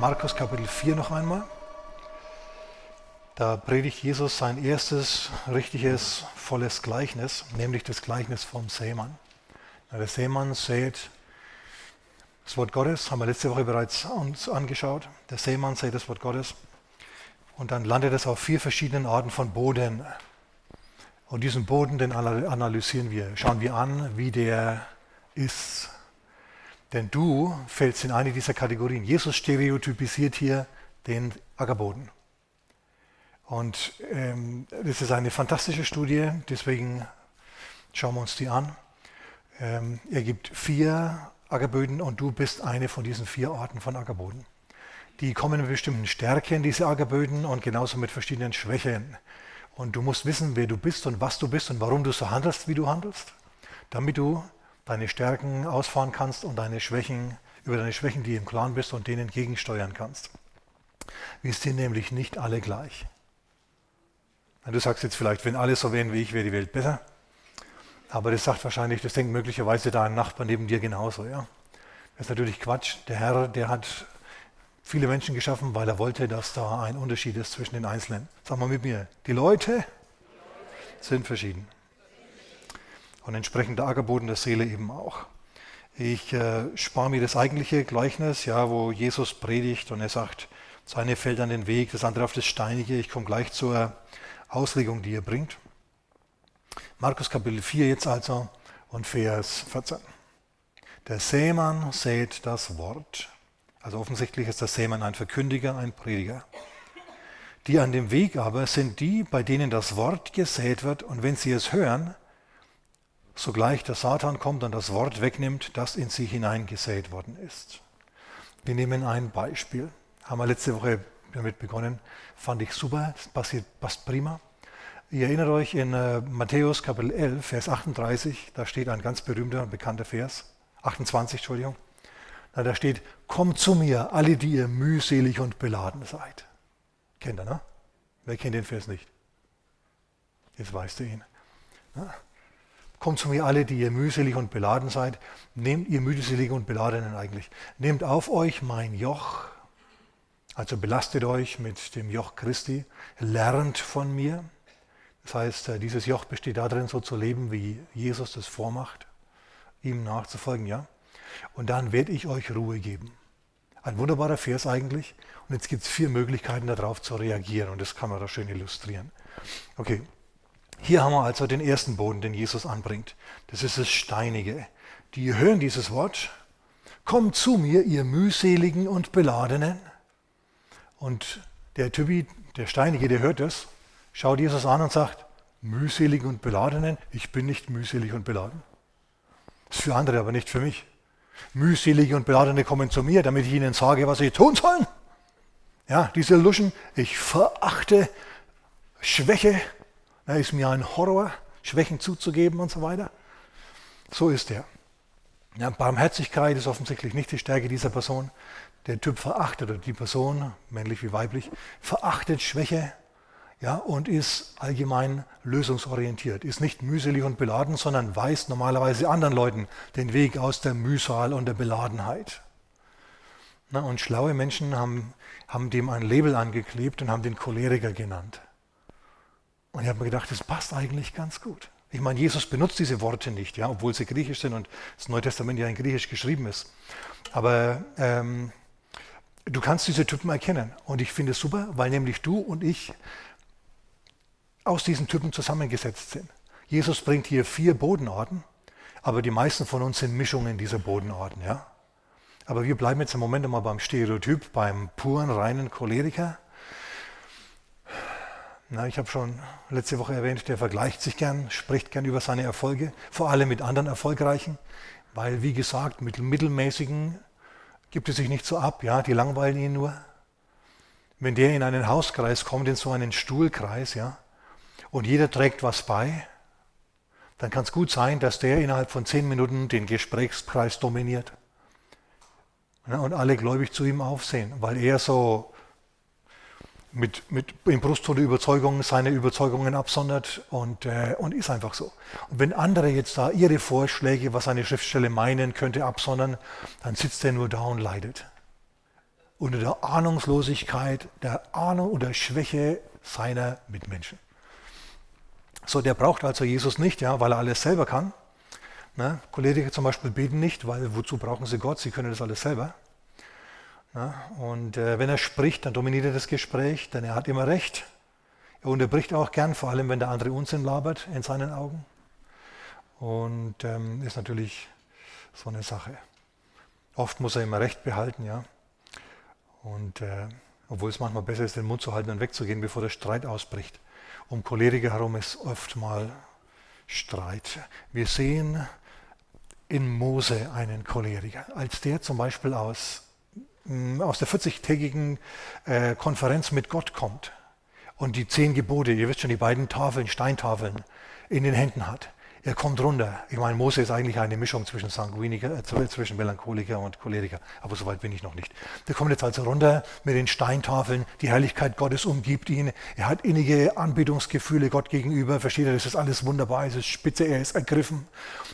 Markus Kapitel 4 noch einmal. Da predigt Jesus sein erstes richtiges, volles Gleichnis, nämlich das Gleichnis vom Seemann. Der Seemann sät das Wort Gottes, haben wir letzte Woche bereits uns angeschaut. Der Seemann sät das Wort Gottes und dann landet es auf vier verschiedenen Arten von Boden. Und diesen Boden, den analysieren wir, schauen wir an, wie der ist. Denn du fällst in eine dieser Kategorien. Jesus stereotypisiert hier den Ackerboden. Und ähm, das ist eine fantastische Studie, deswegen schauen wir uns die an. Ähm, er gibt vier Ackerböden und du bist eine von diesen vier Arten von Ackerboden. Die kommen mit bestimmten Stärken, diese Ackerböden, und genauso mit verschiedenen Schwächen. Und du musst wissen, wer du bist und was du bist und warum du so handelst, wie du handelst, damit du deine Stärken ausfahren kannst und deine Schwächen, über deine Schwächen, die im Klaren bist und denen gegensteuern kannst. Wir sind nämlich nicht alle gleich. Du sagst jetzt vielleicht, wenn alle so wären wie ich, wäre die Welt besser. Aber das sagt wahrscheinlich, das denkt möglicherweise dein Nachbar neben dir genauso. Ja? Das ist natürlich Quatsch. Der Herr, der hat viele Menschen geschaffen, weil er wollte, dass da ein Unterschied ist zwischen den Einzelnen. Sag mal mit mir, die Leute sind verschieden. Und entsprechend der Ackerboden der Seele eben auch. Ich äh, spare mir das eigentliche Gleichnis, ja, wo Jesus predigt und er sagt, das eine fällt an den Weg, das andere auf das Steinige. Ich komme gleich zur Auslegung, die er bringt. Markus Kapitel 4 jetzt also und Vers 14. Der Seemann sät das Wort. Also offensichtlich ist der Seemann ein Verkündiger, ein Prediger. Die an dem Weg aber sind die, bei denen das Wort gesät wird und wenn sie es hören, sogleich der Satan kommt und das Wort wegnimmt, das in sie hineingesät worden ist. Wir nehmen ein Beispiel. Haben wir letzte Woche damit begonnen. Fand ich super, passiert, passt prima. Ihr erinnert euch in äh, Matthäus Kapitel 11, Vers 38, da steht ein ganz berühmter und bekannter Vers. 28, Entschuldigung. Da steht, kommt zu mir, alle, die ihr mühselig und beladen seid. Kennt ihr, ne? Wer kennt den Vers nicht? Jetzt weißt du ihn. Na? Kommt zu mir alle, die ihr mühselig und beladen seid. Nehmt ihr mühselig und beladenen eigentlich. Nehmt auf euch mein Joch. Also belastet euch mit dem Joch Christi. Lernt von mir. Das heißt, äh, dieses Joch besteht darin, so zu leben, wie Jesus das vormacht. Ihm nachzufolgen, ja. Und dann werde ich euch Ruhe geben. Ein wunderbarer Vers eigentlich. Und jetzt gibt es vier Möglichkeiten darauf zu reagieren. Und das kann man da schön illustrieren. Okay, hier haben wir also den ersten Boden, den Jesus anbringt. Das ist das Steinige. Die hören dieses Wort. Kommt zu mir, ihr mühseligen und beladenen. Und der Typi, der Steinige, der hört das, schaut Jesus an und sagt, mühselig und beladenen, ich bin nicht mühselig und beladen. Das ist für andere, aber nicht für mich. Mühselige und Beladene kommen zu mir, damit ich ihnen sage, was sie tun sollen. Ja, diese Luschen, ich verachte Schwäche, da ist mir ein Horror, Schwächen zuzugeben und so weiter. So ist er. Ja, Barmherzigkeit ist offensichtlich nicht die Stärke dieser Person. Der Typ verachtet, oder die Person, männlich wie weiblich, verachtet Schwäche ja, und ist allgemein lösungsorientiert, ist nicht mühselig und beladen, sondern weist normalerweise anderen Leuten den Weg aus der Mühsal und der Beladenheit. Na, und schlaue Menschen haben, haben dem ein Label angeklebt und haben den Choleriker genannt. Und ich habe mir gedacht, das passt eigentlich ganz gut. Ich meine, Jesus benutzt diese Worte nicht, ja, obwohl sie griechisch sind und das Neue Testament ja in griechisch geschrieben ist. Aber ähm, du kannst diese Typen erkennen. Und ich finde es super, weil nämlich du und ich aus diesen Typen zusammengesetzt sind. Jesus bringt hier vier Bodenarten, aber die meisten von uns sind Mischungen dieser Bodenarten. Ja? Aber wir bleiben jetzt im Moment mal beim Stereotyp, beim puren, reinen Choleriker. Na, ich habe schon letzte Woche erwähnt, der vergleicht sich gern, spricht gern über seine Erfolge, vor allem mit anderen Erfolgreichen, weil, wie gesagt, mit mittelmäßigen gibt es sich nicht so ab, ja, die langweilen ihn nur. Wenn der in einen Hauskreis kommt, in so einen Stuhlkreis, ja, und jeder trägt was bei, dann kann es gut sein, dass der innerhalb von zehn Minuten den Gesprächskreis dominiert. Und alle gläubig zu ihm aufsehen, weil er so mit, mit in brusttote Überzeugungen seine Überzeugungen absondert und, äh, und ist einfach so. Und wenn andere jetzt da ihre Vorschläge, was eine Schriftstelle meinen könnte, absondern, dann sitzt er nur da und leidet. unter der Ahnungslosigkeit, der Ahnung oder Schwäche seiner Mitmenschen. So, der braucht also Jesus nicht, ja, weil er alles selber kann. Ne? Choleriker zum Beispiel beten nicht, weil wozu brauchen sie Gott? Sie können das alles selber. Ne? Und äh, wenn er spricht, dann dominiert er das Gespräch, denn er hat immer recht. Er unterbricht auch gern, vor allem wenn der andere Unsinn labert in seinen Augen. Und ähm, ist natürlich so eine Sache. Oft muss er immer Recht behalten, ja. Und äh, obwohl es manchmal besser ist, den Mund zu halten und wegzugehen, bevor der Streit ausbricht. Um Choleriker herum ist oft mal Streit. Wir sehen in Mose einen Choleriker, als der zum Beispiel aus, aus der 40-tägigen äh, Konferenz mit Gott kommt und die zehn Gebote, ihr wisst schon, die beiden Tafeln, Steintafeln in den Händen hat. Er kommt runter. Ich meine, Mose ist eigentlich eine Mischung zwischen Sanguiniker, äh, zwischen Melancholiker und Choleriker. Aber so weit bin ich noch nicht. Der kommt jetzt also runter mit den Steintafeln. Die Herrlichkeit Gottes umgibt ihn. Er hat innige Anbetungsgefühle Gott gegenüber. Versteht er, das ist alles wunderbar. Es ist spitze. Er ist ergriffen.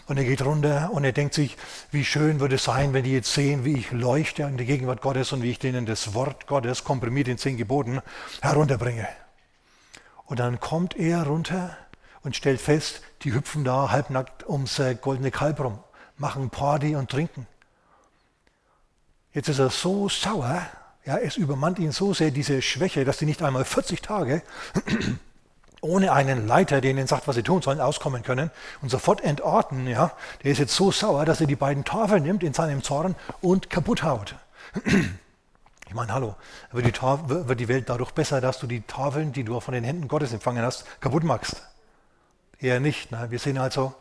Und er geht runter und er denkt sich, wie schön würde es sein, wenn die jetzt sehen, wie ich leuchte in der Gegenwart Gottes und wie ich denen das Wort Gottes komprimiert in zehn Geboten herunterbringe. Und dann kommt er runter und stellt fest, die hüpfen da halbnackt ums äh, goldene Kalb rum, machen Party und trinken. Jetzt ist er so sauer, ja, es übermannt ihn so sehr diese Schwäche, dass sie nicht einmal 40 Tage ohne einen Leiter, der ihnen sagt, was sie tun sollen, auskommen können und sofort entorten. Ja. Der ist jetzt so sauer, dass er die beiden Tafeln nimmt in seinem Zorn und kaputt haut. Ich meine, hallo, wird die, wird die Welt dadurch besser, dass du die Tafeln, die du von den Händen Gottes empfangen hast, kaputt machst? Eher nicht. Ne? Wir sehen also,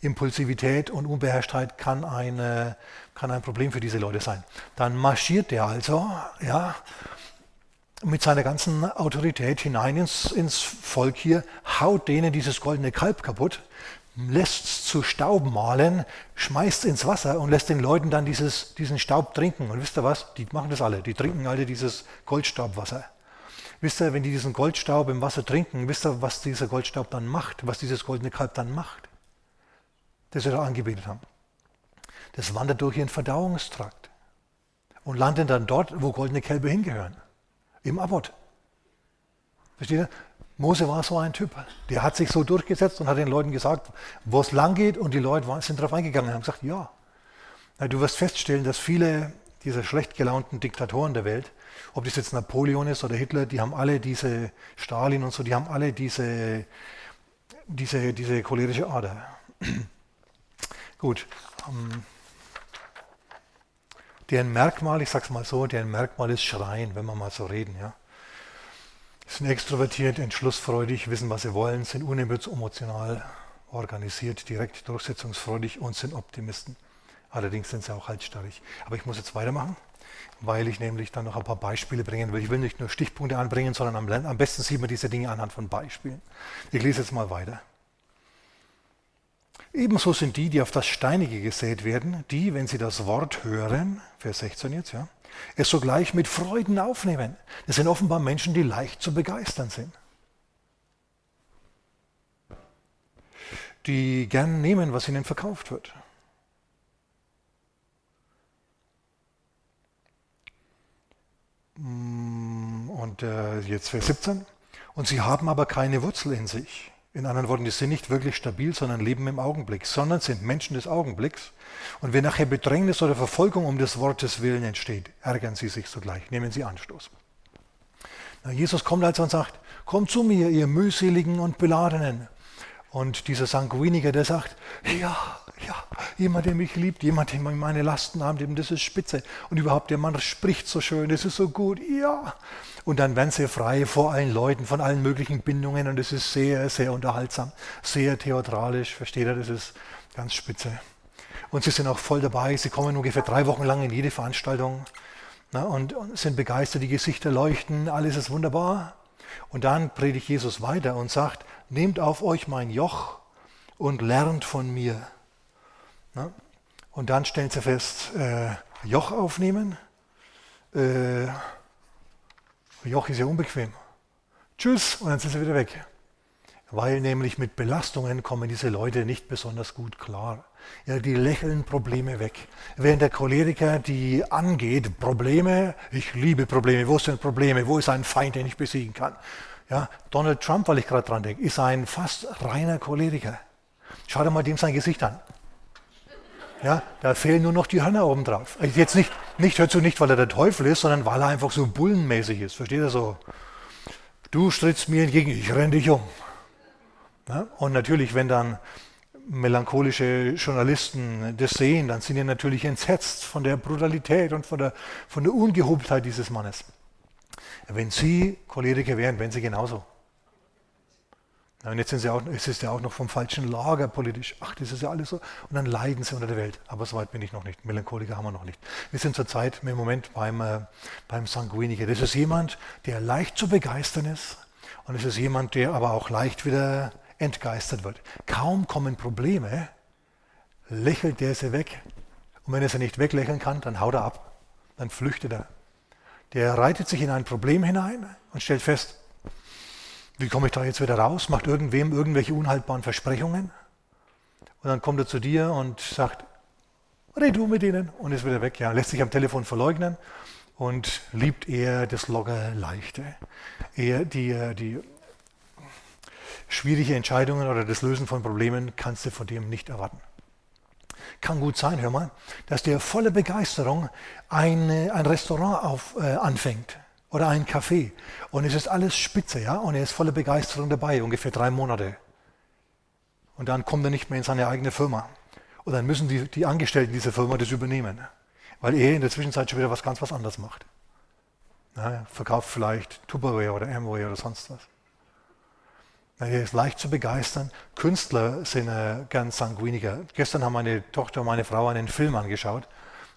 Impulsivität und Unbeherrschtheit kann, eine, kann ein Problem für diese Leute sein. Dann marschiert der also ja, mit seiner ganzen Autorität hinein ins, ins Volk hier, haut denen dieses goldene Kalb kaputt, lässt es zu Staub malen, schmeißt ins Wasser und lässt den Leuten dann dieses, diesen Staub trinken. Und wisst ihr was? Die machen das alle. Die trinken alle dieses Goldstaubwasser. Wisst ihr, wenn die diesen Goldstaub im Wasser trinken, wisst ihr, was dieser Goldstaub dann macht, was dieses goldene Kalb dann macht, das sie da angebetet haben? Das wandert durch ihren Verdauungstrakt und landet dann dort, wo goldene Kälber hingehören, im Abbot. Versteht ihr? Mose war so ein Typ. Der hat sich so durchgesetzt und hat den Leuten gesagt, wo es lang geht und die Leute sind darauf eingegangen und haben gesagt, ja. Du wirst feststellen, dass viele dieser schlecht gelaunten Diktatoren der Welt, ob das jetzt Napoleon ist oder Hitler, die haben alle diese, Stalin und so, die haben alle diese, diese, diese cholerische Ader. Gut. Ähm, deren Merkmal, ich sag's mal so, deren Merkmal ist Schreien, wenn wir mal so reden, ja. Sind extrovertiert, entschlussfreudig, wissen, was sie wollen, sind unemotional organisiert, direkt durchsetzungsfreudig und sind Optimisten. Allerdings sind sie auch halsstarrig. Aber ich muss jetzt weitermachen, weil ich nämlich dann noch ein paar Beispiele bringen will. Ich will nicht nur Stichpunkte anbringen, sondern am, am besten sieht man diese Dinge anhand von Beispielen. Ich lese jetzt mal weiter. Ebenso sind die, die auf das Steinige gesät werden, die, wenn sie das Wort hören, Vers 16 jetzt, ja, es sogleich mit Freuden aufnehmen. Das sind offenbar Menschen, die leicht zu begeistern sind. Die gern nehmen, was ihnen verkauft wird. Und äh, jetzt Vers 17. Und sie haben aber keine Wurzel in sich. In anderen Worten, die sind nicht wirklich stabil, sondern leben im Augenblick, sondern sind Menschen des Augenblicks. Und wenn nachher Bedrängnis oder Verfolgung um des Wortes willen entsteht, ärgern sie sich sogleich, nehmen sie Anstoß. Na, Jesus kommt also und sagt, kommt zu mir, ihr mühseligen und beladenen. Und dieser Sanguiniker, der sagt, ja, ja, jemand, der mich liebt, jemand, der meine Lasten haben, das ist spitze. Und überhaupt, der Mann spricht so schön, das ist so gut, ja. Und dann werden sie frei vor allen Leuten, von allen möglichen Bindungen. Und es ist sehr, sehr unterhaltsam, sehr theatralisch, versteht ihr, das ist ganz spitze. Und sie sind auch voll dabei, sie kommen ungefähr drei Wochen lang in jede Veranstaltung na, und, und sind begeistert, die Gesichter leuchten, alles ist wunderbar. Und dann predigt Jesus weiter und sagt, nehmt auf euch mein Joch und lernt von mir. Und dann stellen sie fest, äh, Joch aufnehmen, äh, Joch ist ja unbequem. Tschüss, und dann sind sie wieder weg. weil nämlich mit Belastungen kommen diese Leute nicht besonders gut klar. Ja, die lächeln Probleme weg. Während der Choleriker die angeht, Probleme, ich liebe Probleme, wo sind Probleme, wo ist ein Feind, den ich besiegen kann? Ja, Donald Trump, weil ich gerade dran denke, ist ein fast reiner Choleriker. Schau dir mal dem sein Gesicht an. Ja, da fehlen nur noch die Hörner oben drauf. Jetzt nicht, nicht hört zu nicht, weil er der Teufel ist, sondern weil er einfach so bullenmäßig ist. Versteht ihr so? Du strittst mir entgegen, ich renne dich um. Ja, und natürlich, wenn dann melancholische Journalisten das sehen, dann sind die natürlich entsetzt von der Brutalität und von der, von der Ungehobeltheit dieses Mannes. Wenn sie Choleriker wären, wären sie genauso. Und jetzt sind sie auch, es ist ja auch noch vom falschen Lager politisch. Ach, das ist ja alles so. Und dann leiden sie unter der Welt. Aber so weit bin ich noch nicht. Melancholiker haben wir noch nicht. Wir sind zurzeit im Moment beim, äh, beim Sanguiniker. Das ist jemand, der leicht zu begeistern ist. Und es ist jemand, der aber auch leicht wieder entgeistert wird. Kaum kommen Probleme, lächelt der sie weg. Und wenn er sie nicht weglächeln kann, dann haut er ab. Dann flüchtet er. Der reitet sich in ein Problem hinein und stellt fest, wie komme ich da jetzt wieder raus? Macht irgendwem irgendwelche unhaltbaren Versprechungen? Und dann kommt er zu dir und sagt, red du mit ihnen und ist wieder weg. Ja, lässt sich am Telefon verleugnen und liebt eher das locker Leichte. Eher die, die schwierige Entscheidungen oder das Lösen von Problemen kannst du von dem nicht erwarten. Kann gut sein, hör mal, dass der volle Begeisterung ein, ein Restaurant auf, äh, anfängt oder ein Café. Und es ist alles spitze, ja, und er ist voller Begeisterung dabei, ungefähr drei Monate. Und dann kommt er nicht mehr in seine eigene Firma. Und dann müssen die, die Angestellten dieser Firma das übernehmen, weil er in der Zwischenzeit schon wieder was ganz was anderes macht. Ja, verkauft vielleicht Tupperware oder Amway oder sonst was. Er ist leicht zu begeistern. Künstler sind äh, ganz sanguiniger. Gestern haben meine Tochter und meine Frau einen Film angeschaut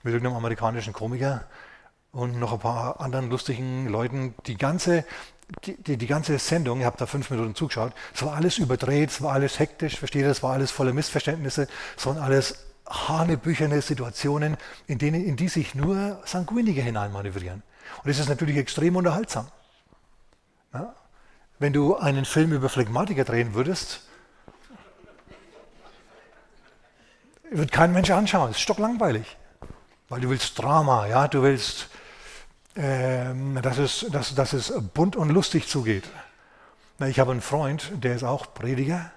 mit irgendeinem amerikanischen Komiker und noch ein paar anderen lustigen Leuten. Die ganze, die, die, ganze Sendung, ich habe da fünf Minuten zugeschaut, es war alles überdreht, es war alles hektisch, versteht ihr, es war alles voller Missverständnisse, es waren alles hanebücherne Situationen, in, denen, in die sich nur Sanguiniger hineinmanövrieren. Und es ist natürlich extrem unterhaltsam. Ja? Wenn du einen Film über Phlegmatiker drehen würdest, wird kein Mensch anschauen, es ist stocklangweilig. Weil du willst Drama, ja, du willst dass, es, dass, dass es bunt und lustig zugeht. Ich habe einen Freund, der ist auch Prediger.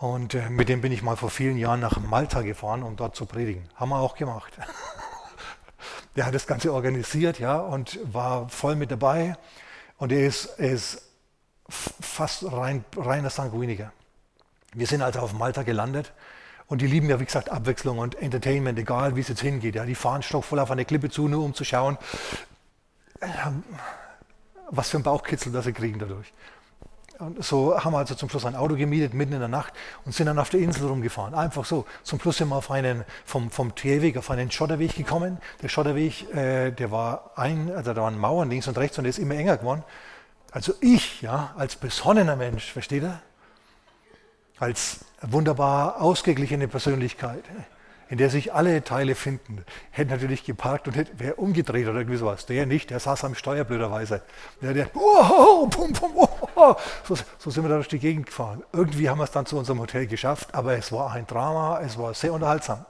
Und äh, mit dem bin ich mal vor vielen Jahren nach Malta gefahren, um dort zu predigen. Haben wir auch gemacht. der hat das Ganze organisiert, ja, und war voll mit dabei. Und er ist, er ist fast rein, reiner Sanguiniker. Wir sind also auf Malta gelandet und die lieben ja, wie gesagt, Abwechslung und Entertainment, egal wie es jetzt hingeht. Ja, die fahren stockvoll auf eine Klippe zu, nur um zu schauen, was für ein Bauchkitzel das sie kriegen dadurch. Und so haben wir also zum Schluss ein Auto gemietet mitten in der Nacht und sind dann auf der Insel rumgefahren. Einfach so. Zum Schluss sind wir auf einen, vom, vom Teerweg auf einen Schotterweg gekommen. Der Schotterweg, äh, der war ein, also da waren Mauern links und rechts und der ist immer enger geworden. Also ich, ja, als besonnener Mensch, versteht ihr? Als wunderbar ausgeglichene Persönlichkeit, in der sich alle Teile finden, hätte natürlich geparkt und hätte, wäre umgedreht oder irgendwie sowas. Der nicht, der saß am Steuer blöderweise. Der, der, oh, pum, pum, oh, so, so, sind wir da durch die Gegend gefahren. Irgendwie haben wir es dann zu unserem Hotel geschafft, aber es war ein Drama, es war sehr unterhaltsam.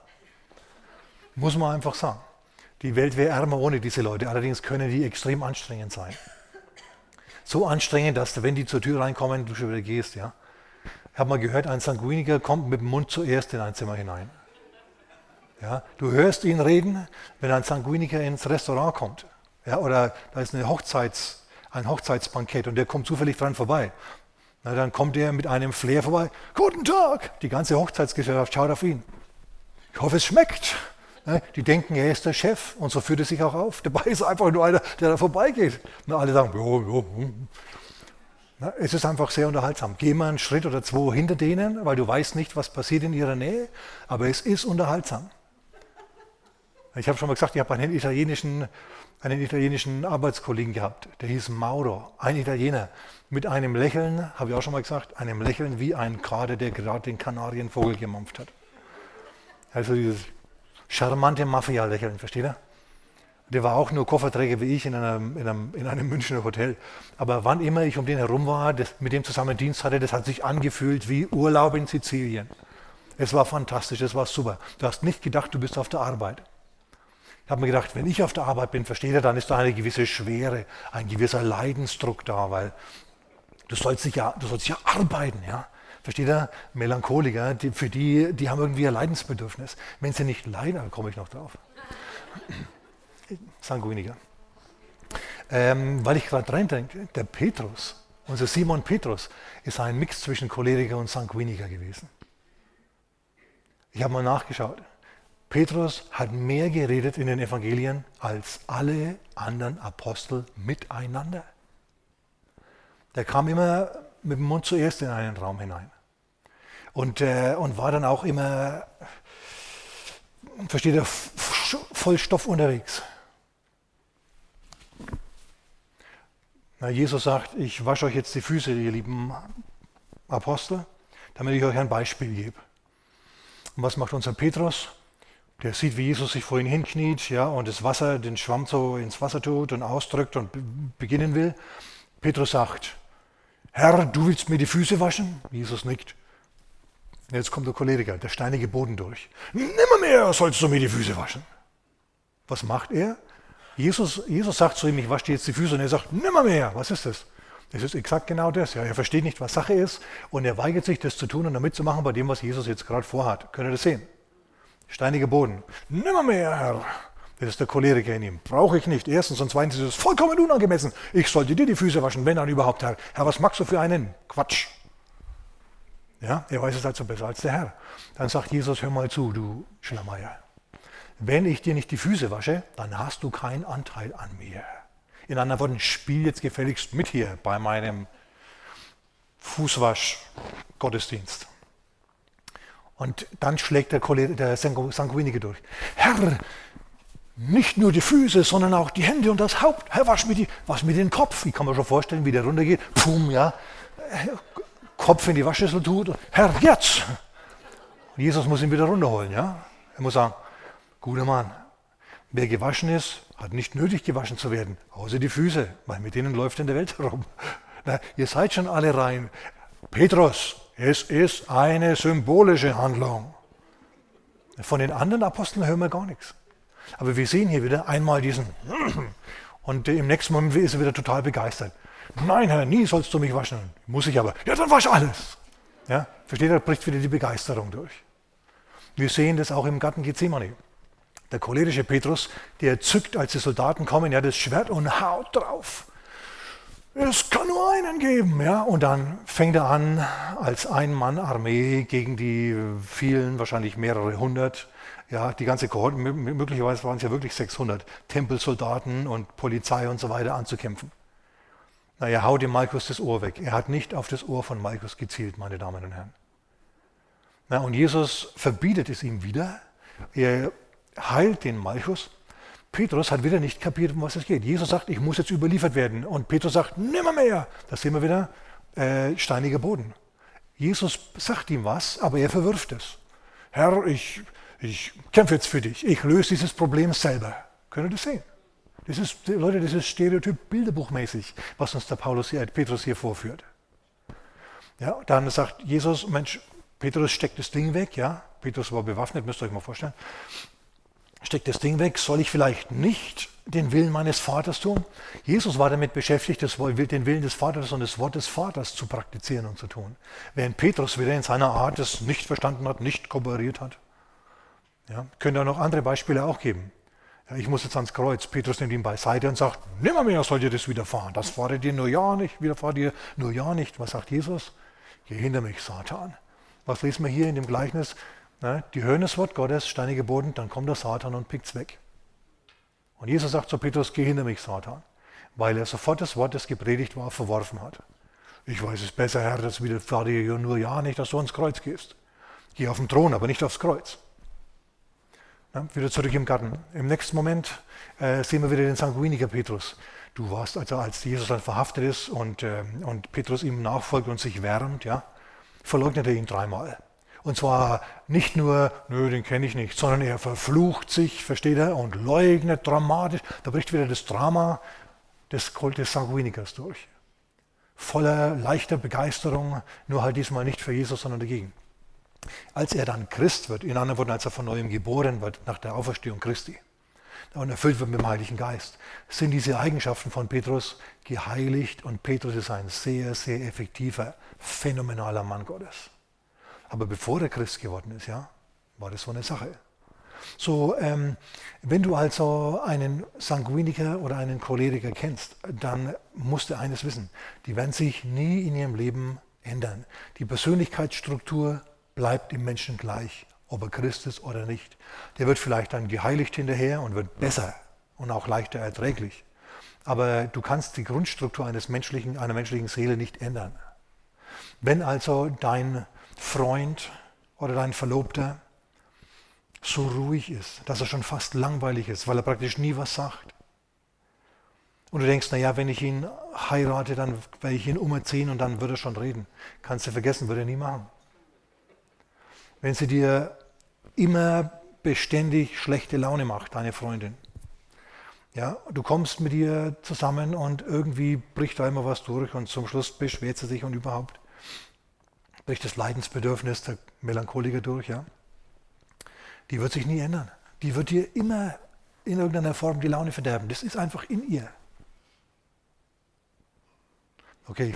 Muss man einfach sagen. Die Welt wäre ärmer ohne diese Leute, allerdings können die extrem anstrengend sein. So anstrengend, dass wenn die zur Tür reinkommen, du schon wieder gehst. Ja? Ich habe mal gehört, ein Sanguiniker kommt mit dem Mund zuerst in ein Zimmer hinein. Ja, du hörst ihn reden, wenn ein Sanguiniker ins Restaurant kommt. Ja, oder da ist eine Hochzeits, ein Hochzeitsbankett und der kommt zufällig dran vorbei. Na, dann kommt er mit einem Flair vorbei. Guten Tag! Die ganze Hochzeitsgesellschaft schaut auf ihn. Ich hoffe, es schmeckt. Die denken, er ist der Chef und so führt er sich auch auf. Dabei ist einfach nur einer, der da vorbeigeht. Und alle sagen, jo, jo. Na, es ist einfach sehr unterhaltsam. Geh mal einen Schritt oder zwei hinter denen, weil du weißt nicht, was passiert in ihrer Nähe, aber es ist unterhaltsam. Ich habe schon mal gesagt, ich habe einen italienischen, einen italienischen Arbeitskollegen gehabt, der hieß Mauro, ein Italiener, mit einem Lächeln, habe ich auch schon mal gesagt, einem Lächeln wie ein Kader, der gerade den Kanarienvogel gemampft hat. Also dieses charmante Mafia-Lächeln, versteht ihr? Der war auch nur Kofferträger wie ich in einem, in einem, in einem Münchner Hotel. Aber wann immer ich um den herum war, das, mit dem zusammen Dienst hatte, das hat sich angefühlt wie Urlaub in Sizilien. Es war fantastisch, es war super. Du hast nicht gedacht, du bist auf der Arbeit. Ich habe mir gedacht, wenn ich auf der Arbeit bin, versteht ihr, dann ist da eine gewisse Schwere, ein gewisser Leidensdruck da, weil du sollst ja, du sollst ja arbeiten, ja. Versteht ihr? Melancholiker, die, für die, die haben irgendwie ein Leidensbedürfnis. Wenn sie nicht leiden, dann komme ich noch drauf. Sanguiniger. Ähm, weil ich gerade reindenke, der Petrus, unser Simon Petrus, ist ein Mix zwischen Choleriker und Sanguiniker gewesen. Ich habe mal nachgeschaut. Petrus hat mehr geredet in den Evangelien als alle anderen Apostel miteinander. Der kam immer mit dem Mund zuerst in einen Raum hinein. Und, äh, und war dann auch immer, versteht ihr, voll Stoff unterwegs. Na, Jesus sagt, ich wasche euch jetzt die Füße, ihr lieben Apostel, damit ich euch ein Beispiel gebe. Und was macht unser Petrus? Der sieht, wie Jesus sich vor ihn hinkniet ja, und das Wasser, den Schwamm so ins Wasser tut und ausdrückt und beginnen will. Petrus sagt, Herr, du willst mir die Füße waschen? Jesus nickt. Jetzt kommt der Choleriker, der steinige Boden durch. Nimmermehr sollst du mir die Füße waschen. Was macht er? Jesus, Jesus sagt zu ihm, ich wasche dir jetzt die Füße und er sagt, nimmermehr. Was ist das? Das ist exakt genau das. Ja, er versteht nicht, was Sache ist und er weigert sich, das zu tun und damit zu machen bei dem, was Jesus jetzt gerade vorhat. Könnt ihr das sehen? Steiniger Boden. Nimmermehr, Herr. Das ist der Choleriker in ihm. Brauche ich nicht. Erstens und zweitens ist es vollkommen unangemessen. Ich sollte dir die Füße waschen, wenn dann überhaupt, Herr. Herr, was magst du für einen? Quatsch. Ja, er weiß es also besser als der Herr. Dann sagt Jesus, hör mal zu, du Schlameier. Wenn ich dir nicht die Füße wasche, dann hast du keinen Anteil an mir. In anderen Worten, spiel jetzt gefälligst mit hier bei meinem Fußwasch-Gottesdienst. Und dann schlägt der, der Sanguinige durch. Herr, nicht nur die Füße, sondern auch die Hände und das Haupt. Herr, wasch mir, die, wasch mir den Kopf. Ich kann mir schon vorstellen, wie der runtergeht. Pum, ja. Kopf in die Waschschüssel tut. Herr, jetzt! Und Jesus muss ihn wieder runterholen. Ja? Er muss sagen, guter Mann, wer gewaschen ist, hat nicht nötig gewaschen zu werden, außer die Füße, weil mit denen läuft in der Welt herum. Na, ihr seid schon alle rein. Petrus, es ist eine symbolische Handlung. Von den anderen Aposteln hören wir gar nichts. Aber wir sehen hier wieder einmal diesen und im nächsten Moment ist er wieder total begeistert. Nein, Herr, nie sollst du mich waschen. Muss ich aber. Ja, dann wasch alles. Ja, versteht ihr, bricht wieder die Begeisterung durch. Wir sehen das auch im Garten Gethsemane. Der cholerische Petrus, der zückt, als die Soldaten kommen, ja, das Schwert und haut drauf. Es kann nur einen geben, ja. Und dann fängt er an, als Ein-Mann-Armee gegen die vielen, wahrscheinlich mehrere hundert, ja, die ganze Kohorte, möglicherweise waren es ja wirklich 600 Tempelsoldaten und Polizei und so weiter anzukämpfen. Na, er haut dem Malchus das Ohr weg. Er hat nicht auf das Ohr von Malchus gezielt, meine Damen und Herren. Na, und Jesus verbietet es ihm wieder. Er heilt den Malchus. Petrus hat wieder nicht kapiert, um was es geht. Jesus sagt, ich muss jetzt überliefert werden. Und Petrus sagt, nimmer mehr. Da sehen wir wieder äh, steiniger Boden. Jesus sagt ihm was, aber er verwirft es. Herr, ich, ich kämpfe jetzt für dich. Ich löse dieses Problem selber. Könnt ihr das sehen? Das ist, Leute, das ist Stereotyp bilderbuchmäßig, was uns der Paulus hier, Petrus hier vorführt. Ja, dann sagt Jesus, Mensch, Petrus steckt das Ding weg, ja. Petrus war bewaffnet, müsst ihr euch mal vorstellen. Steckt das Ding weg, soll ich vielleicht nicht den Willen meines Vaters tun? Jesus war damit beschäftigt, den Willen des Vaters und das Wort des Vaters zu praktizieren und zu tun. Während Petrus wieder in seiner Art es nicht verstanden hat, nicht kooperiert hat. Ja, könnte auch noch andere Beispiele auch geben. Ja, ich muss jetzt ans Kreuz. Petrus nimmt ihn beiseite und sagt, nimmermehr soll dir das widerfahren. Das fahre dir nur ja nicht, widerfahre dir nur ja nicht. Was sagt Jesus? Geh hinter mich, Satan. Was lesen wir hier in dem Gleichnis? Na, die hören das Wort Gottes, steinige Boden, dann kommt der Satan und pickt es weg. Und Jesus sagt zu Petrus, geh hinter mich, Satan. Weil er sofort das Wort, das gepredigt war, verworfen hat. Ich weiß es besser, Herr, das widerfahre dir nur ja nicht, dass du ans Kreuz gehst. Geh auf den Thron, aber nicht aufs Kreuz. Ja, wieder zurück im Garten. Im nächsten Moment äh, sehen wir wieder den Sanguiniker Petrus. Du warst also, als Jesus dann verhaftet ist und, äh, und Petrus ihm nachfolgt und sich wärmt, ja, verleugnet er ihn dreimal. Und zwar nicht nur, nö, den kenne ich nicht, sondern er verflucht sich, versteht er, und leugnet dramatisch. Da bricht wieder das Drama des Kultes Sanguinicus durch. Voller leichter Begeisterung, nur halt diesmal nicht für Jesus, sondern dagegen. Als er dann Christ wird, in anderen Worten, als er von neuem geboren wird, nach der Auferstehung Christi, und erfüllt wird mit dem Heiligen Geist, sind diese Eigenschaften von Petrus geheiligt und Petrus ist ein sehr, sehr effektiver, phänomenaler Mann Gottes. Aber bevor er Christ geworden ist, ja, war das so eine Sache. So, ähm, wenn du also einen Sanguiniker oder einen Choleriker kennst, dann musst du eines wissen. Die werden sich nie in ihrem Leben ändern. Die Persönlichkeitsstruktur bleibt im Menschen gleich, ob er Christ ist oder nicht. Der wird vielleicht dann geheiligt hinterher und wird besser und auch leichter erträglich. Aber du kannst die Grundstruktur eines menschlichen, einer menschlichen Seele nicht ändern. Wenn also dein Freund oder dein Verlobter so ruhig ist, dass er schon fast langweilig ist, weil er praktisch nie was sagt. Und du denkst, naja, wenn ich ihn heirate, dann werde ich ihn umerziehen und dann wird er schon reden. Kannst du vergessen, würde er nie machen. Wenn sie dir immer beständig schlechte Laune macht, deine Freundin. Ja, du kommst mit ihr zusammen und irgendwie bricht da immer was durch und zum Schluss beschwert sie sich und überhaupt bricht das Leidensbedürfnis der Melancholiker durch, ja. Die wird sich nie ändern. Die wird dir immer in irgendeiner Form die Laune verderben. Das ist einfach in ihr. Okay,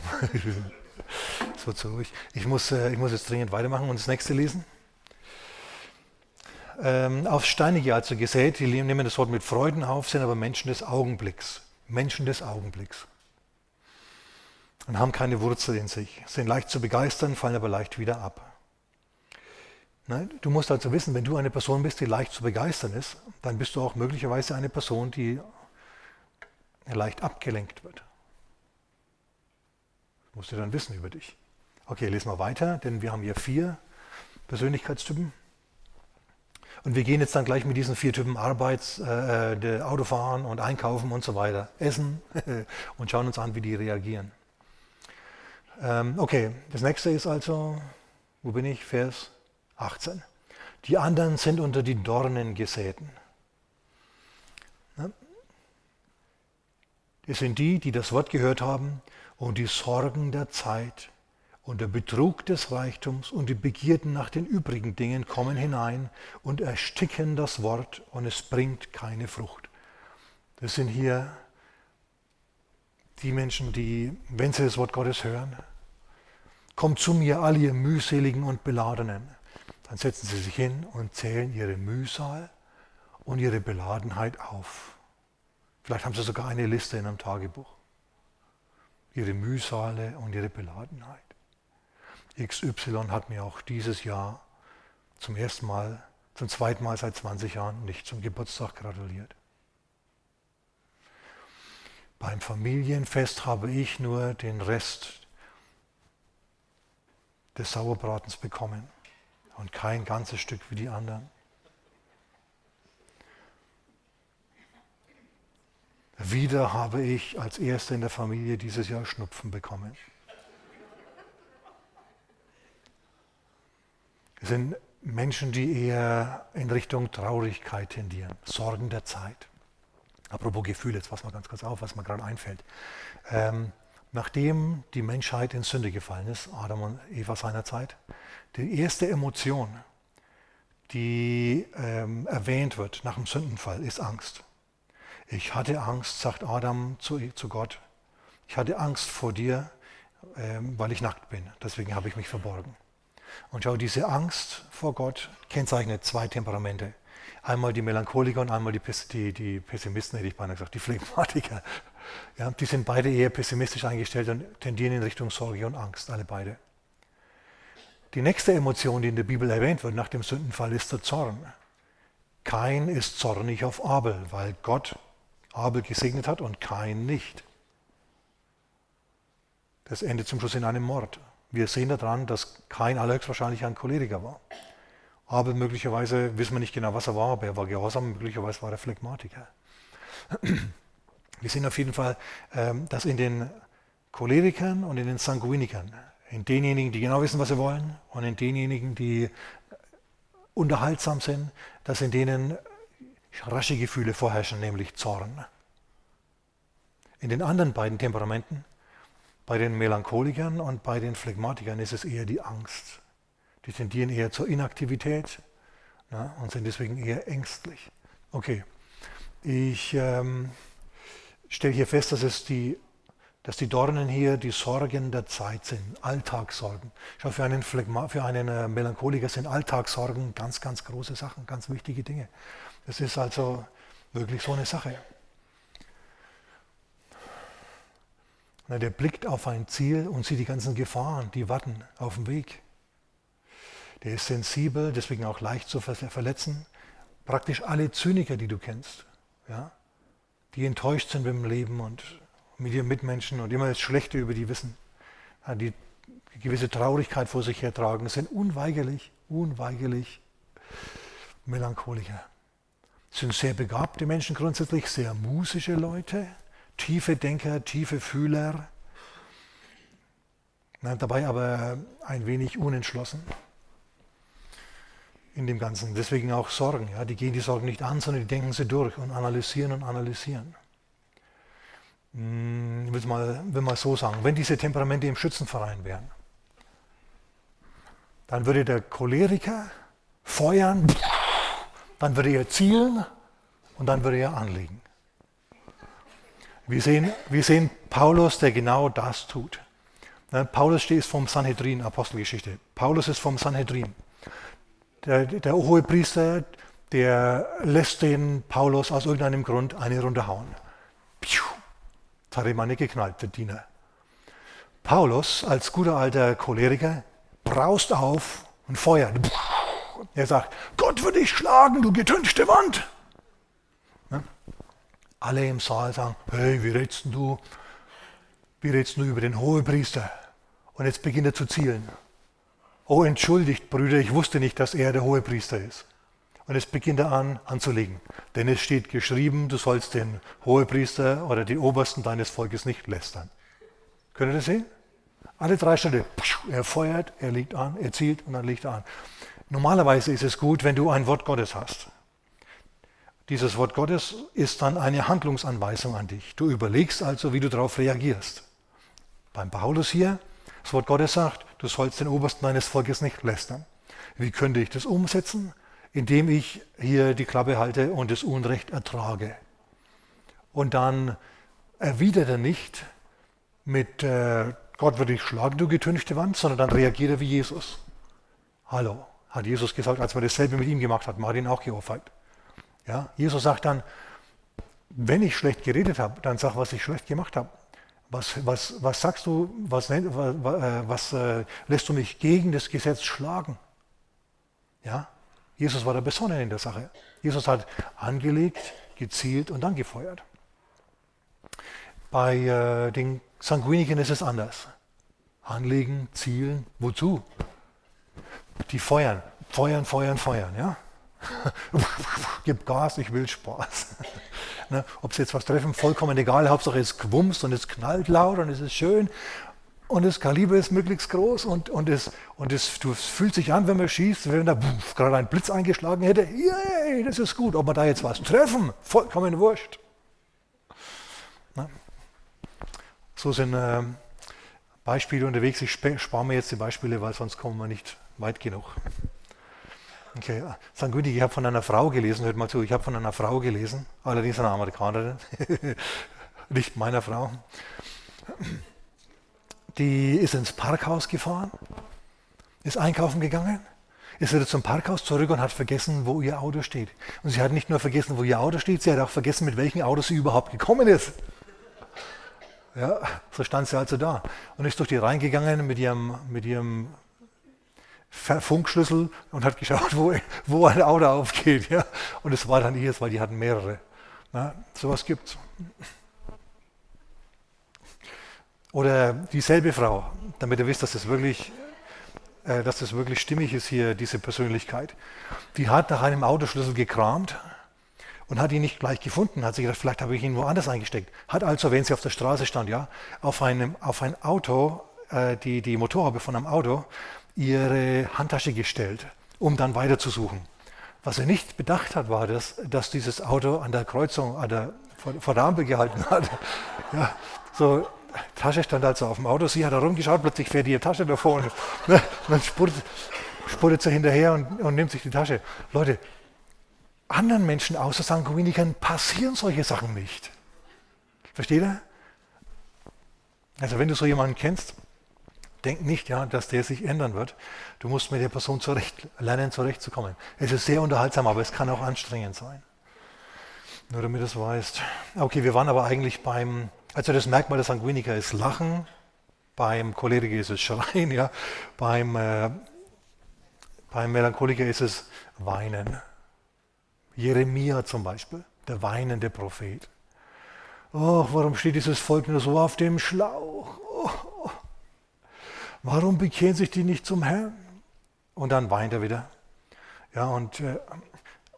so zu ruhig. Ich muss, äh, ich muss jetzt dringend weitermachen und das nächste lesen. Ähm, auf Steinige also gesät, die nehmen das Wort mit Freuden auf, sind aber Menschen des Augenblicks. Menschen des Augenblicks und haben keine Wurzel in sich, sind leicht zu begeistern, fallen aber leicht wieder ab. Du musst also wissen, wenn du eine Person bist, die leicht zu begeistern ist, dann bist du auch möglicherweise eine Person, die leicht abgelenkt wird. Das musst du dann wissen über dich. Okay, lesen wir weiter, denn wir haben hier vier Persönlichkeitstypen. Und wir gehen jetzt dann gleich mit diesen vier Typen Arbeits, äh, Autofahren und Einkaufen und so weiter, Essen und schauen uns an, wie die reagieren. Ähm, okay, das nächste ist also, wo bin ich? Vers 18. Die anderen sind unter die Dornen gesäten. Das sind die, die das Wort gehört haben und die Sorgen der Zeit und der Betrug des Reichtums und die Begierden nach den übrigen Dingen kommen hinein und ersticken das Wort und es bringt keine Frucht. Das sind hier die Menschen, die, wenn sie das Wort Gottes hören, kommt zu mir all ihr mühseligen und beladenen. Dann setzen sie sich hin und zählen ihre Mühsal und ihre Beladenheit auf. Vielleicht haben sie sogar eine Liste in einem Tagebuch. Ihre Mühsale und ihre Beladenheit. XY hat mir auch dieses Jahr zum ersten Mal, zum zweiten Mal seit 20 Jahren nicht zum Geburtstag gratuliert. Beim Familienfest habe ich nur den Rest des Sauerbratens bekommen und kein ganzes Stück wie die anderen. Wieder habe ich als Erster in der Familie dieses Jahr Schnupfen bekommen. Es sind Menschen, die eher in Richtung Traurigkeit tendieren, Sorgen der Zeit. Apropos Gefühle, jetzt pass mal ganz kurz auf, was mir gerade einfällt. Ähm, nachdem die Menschheit in Sünde gefallen ist, Adam und Eva seinerzeit, die erste Emotion, die ähm, erwähnt wird nach dem Sündenfall, ist Angst. Ich hatte Angst, sagt Adam zu, zu Gott. Ich hatte Angst vor dir, ähm, weil ich nackt bin. Deswegen habe ich mich verborgen. Und schau, diese Angst vor Gott kennzeichnet zwei Temperamente. Einmal die Melancholiker und einmal die, die, die Pessimisten, hätte ich beinahe gesagt, die Phlegmatiker. Ja, die sind beide eher pessimistisch eingestellt und tendieren in Richtung Sorge und Angst, alle beide. Die nächste Emotion, die in der Bibel erwähnt wird nach dem Sündenfall, ist der Zorn. Kain ist zornig auf Abel, weil Gott Abel gesegnet hat und Kain nicht. Das endet zum Schluss in einem Mord. Wir sehen daran, dass Kain allerhöchstwahrscheinlich ein Choleriker war. Aber möglicherweise wissen wir nicht genau, was er war, aber er war gehorsam, möglicherweise war er Phlegmatiker. Wir sehen auf jeden Fall, ähm, dass in den Cholerikern und in den Sanguinikern, In denjenigen, die genau wissen, was sie wollen und in denjenigen, die unterhaltsam sind, dass in denen rasche Gefühle vorherrschen, nämlich Zorn. In den anderen beiden Temperamenten, bei den Melancholikern und bei den Phlegmatikern, ist es eher die Angst. Die tendieren eher zur Inaktivität ja, und sind deswegen eher ängstlich. Okay, ich ähm, stelle hier fest, dass es die dass die Dornen hier die Sorgen der Zeit sind, Alltagssorgen. Schau, für einen, Phlegma, für einen äh, Melancholiker sind Alltagssorgen ganz, ganz große Sachen, ganz wichtige Dinge. Das ist also wirklich so eine Sache. Der blickt auf ein Ziel und sieht die ganzen Gefahren, die warten auf dem Weg. Der ist sensibel, deswegen auch leicht zu verletzen. Praktisch alle Zyniker, die du kennst, ja, die enttäuscht sind mit dem Leben und mit ihren Mitmenschen und immer das Schlechte über die wissen, die gewisse Traurigkeit vor sich hertragen, sind unweigerlich, unweigerlich Melancholiker. Sind sehr begabte Menschen grundsätzlich, sehr musische Leute, tiefe Denker, tiefe Fühler, dabei aber ein wenig unentschlossen in dem Ganzen. Deswegen auch Sorgen. Ja, die gehen die Sorgen nicht an, sondern die denken sie durch und analysieren und analysieren. Hm, ich will mal, will mal so sagen, wenn diese Temperamente im Schützenverein wären, dann würde der Choleriker feuern, dann würde er zielen und dann würde er anlegen. Wir sehen, wir sehen Paulus, der genau das tut. Ne, Paulus steht vom Sanhedrin, Apostelgeschichte. Paulus ist vom Sanhedrin. Der, der hohe Priester, der lässt den Paulus aus irgendeinem Grund eine Runde hauen. Piu. Hat ihm nicht geknallt, der Diener. Paulus, als guter alter Choleriker, braust auf und feuert. Er sagt, Gott wird dich schlagen, du getünchte Wand. Alle im Saal sagen, hey, wie redest du? Wie redest du über den Hohepriester? Und jetzt beginnt er zu zielen. Oh, entschuldigt, Brüder, ich wusste nicht, dass er der Hohepriester ist. Und jetzt beginnt er an, anzulegen. Denn es steht geschrieben, du sollst den Hohepriester oder die Obersten deines Volkes nicht lästern. Könnt ihr das sehen? Alle drei Schritte. Er feuert, er legt an, er zielt und dann legt er an. Normalerweise ist es gut, wenn du ein Wort Gottes hast. Dieses Wort Gottes ist dann eine Handlungsanweisung an dich. Du überlegst also, wie du darauf reagierst. Beim Paulus hier, das Wort Gottes sagt, du sollst den Obersten deines Volkes nicht lästern. Wie könnte ich das umsetzen? indem ich hier die Klappe halte und das Unrecht ertrage. Und dann erwidert er nicht mit äh, Gott würde ich schlagen, du getünchte Wand, sondern dann reagiert er wie Jesus. Hallo, hat Jesus gesagt, als wir dasselbe mit ihm gemacht hat, ihn auch geohrfeigt. Ja, Jesus sagt dann, wenn ich schlecht geredet habe, dann sag, was ich schlecht gemacht habe. Was, was, was sagst du, was, äh, was äh, lässt du mich gegen das Gesetz schlagen? Ja, Jesus war da besonnen in der Sache. Jesus hat angelegt, gezielt und dann gefeuert. Bei äh, den Sanguiniken ist es anders. Anlegen, zielen, wozu? Die feuern, feuern, feuern, feuern, ja? Gib Gas, ich will Spaß. ne? Ob sie jetzt was treffen, vollkommen egal, Hauptsache es gewumst und es knallt laut und es ist schön und das Kaliber ist möglichst groß und, und, es, und es, du, es fühlt sich an, wenn man schießt, wenn da gerade ein Blitz eingeschlagen hätte, yay, das ist gut. Ob wir da jetzt was treffen, vollkommen wurscht. Na? So sind äh, Beispiele unterwegs. Ich spare mir jetzt die Beispiele, weil sonst kommen wir nicht weit genug. Okay, St. Gütig, ich habe von einer Frau gelesen, hört mal zu, ich habe von einer Frau gelesen, allerdings einer Amerikanerin, nicht meiner Frau die ist ins Parkhaus gefahren, ist einkaufen gegangen, ist wieder zum Parkhaus zurück und hat vergessen, wo ihr Auto steht. Und sie hat nicht nur vergessen, wo ihr Auto steht, sie hat auch vergessen, mit welchem Auto sie überhaupt gekommen ist. Ja, so stand sie also da und ist durch die reingegangen mit ihrem, mit ihrem Funkschlüssel und hat geschaut, wo, wo ein Auto aufgeht. Ja? Und es war dann ihres, weil die hatten mehrere. Ja, sowas gibt's. Oder dieselbe Frau, damit ihr wisst, dass das wirklich, äh, dass das wirklich stimmig ist hier, diese Persönlichkeit. Die hat nach einem Autoschlüssel gekramt und hat ihn nicht gleich gefunden. Hat sich gedacht, vielleicht habe ich ihn woanders eingesteckt. Hat also, wenn sie auf der Straße stand, ja, auf, einem, auf ein Auto, äh, die, die Motorhaube von einem Auto ihre Handtasche gestellt, um dann weiterzusuchen. Was er nicht bedacht hat, war, dass, dass dieses Auto an der Kreuzung, an der, vor, vor der Ampel gehalten hat. Ja, so, Tasche stand also auf dem Auto, sie hat herumgeschaut, plötzlich fährt ihre Tasche davor und, ne, dann spurtet, spurtet sie hinterher und, und nimmt sich die Tasche. Leute, anderen Menschen außer Sanguinikern passieren solche Sachen nicht. Versteht ihr? Also wenn du so jemanden kennst, denk nicht, ja, dass der sich ändern wird. Du musst mit der Person zurecht, lernen, zurechtzukommen. Es ist sehr unterhaltsam, aber es kann auch anstrengend sein. Nur damit du es weißt. Okay, wir waren aber eigentlich beim, also das Merkmal der Sanguiniker ist Lachen, beim Choleriker ist es Schreien, ja, beim, äh, beim Melancholiker ist es Weinen. Jeremia zum Beispiel, der weinende Prophet. Oh, warum steht dieses Volk nur so auf dem Schlauch? Oh, oh. Warum bekehren sich die nicht zum Herrn? Und dann weint er wieder. Ja, und äh,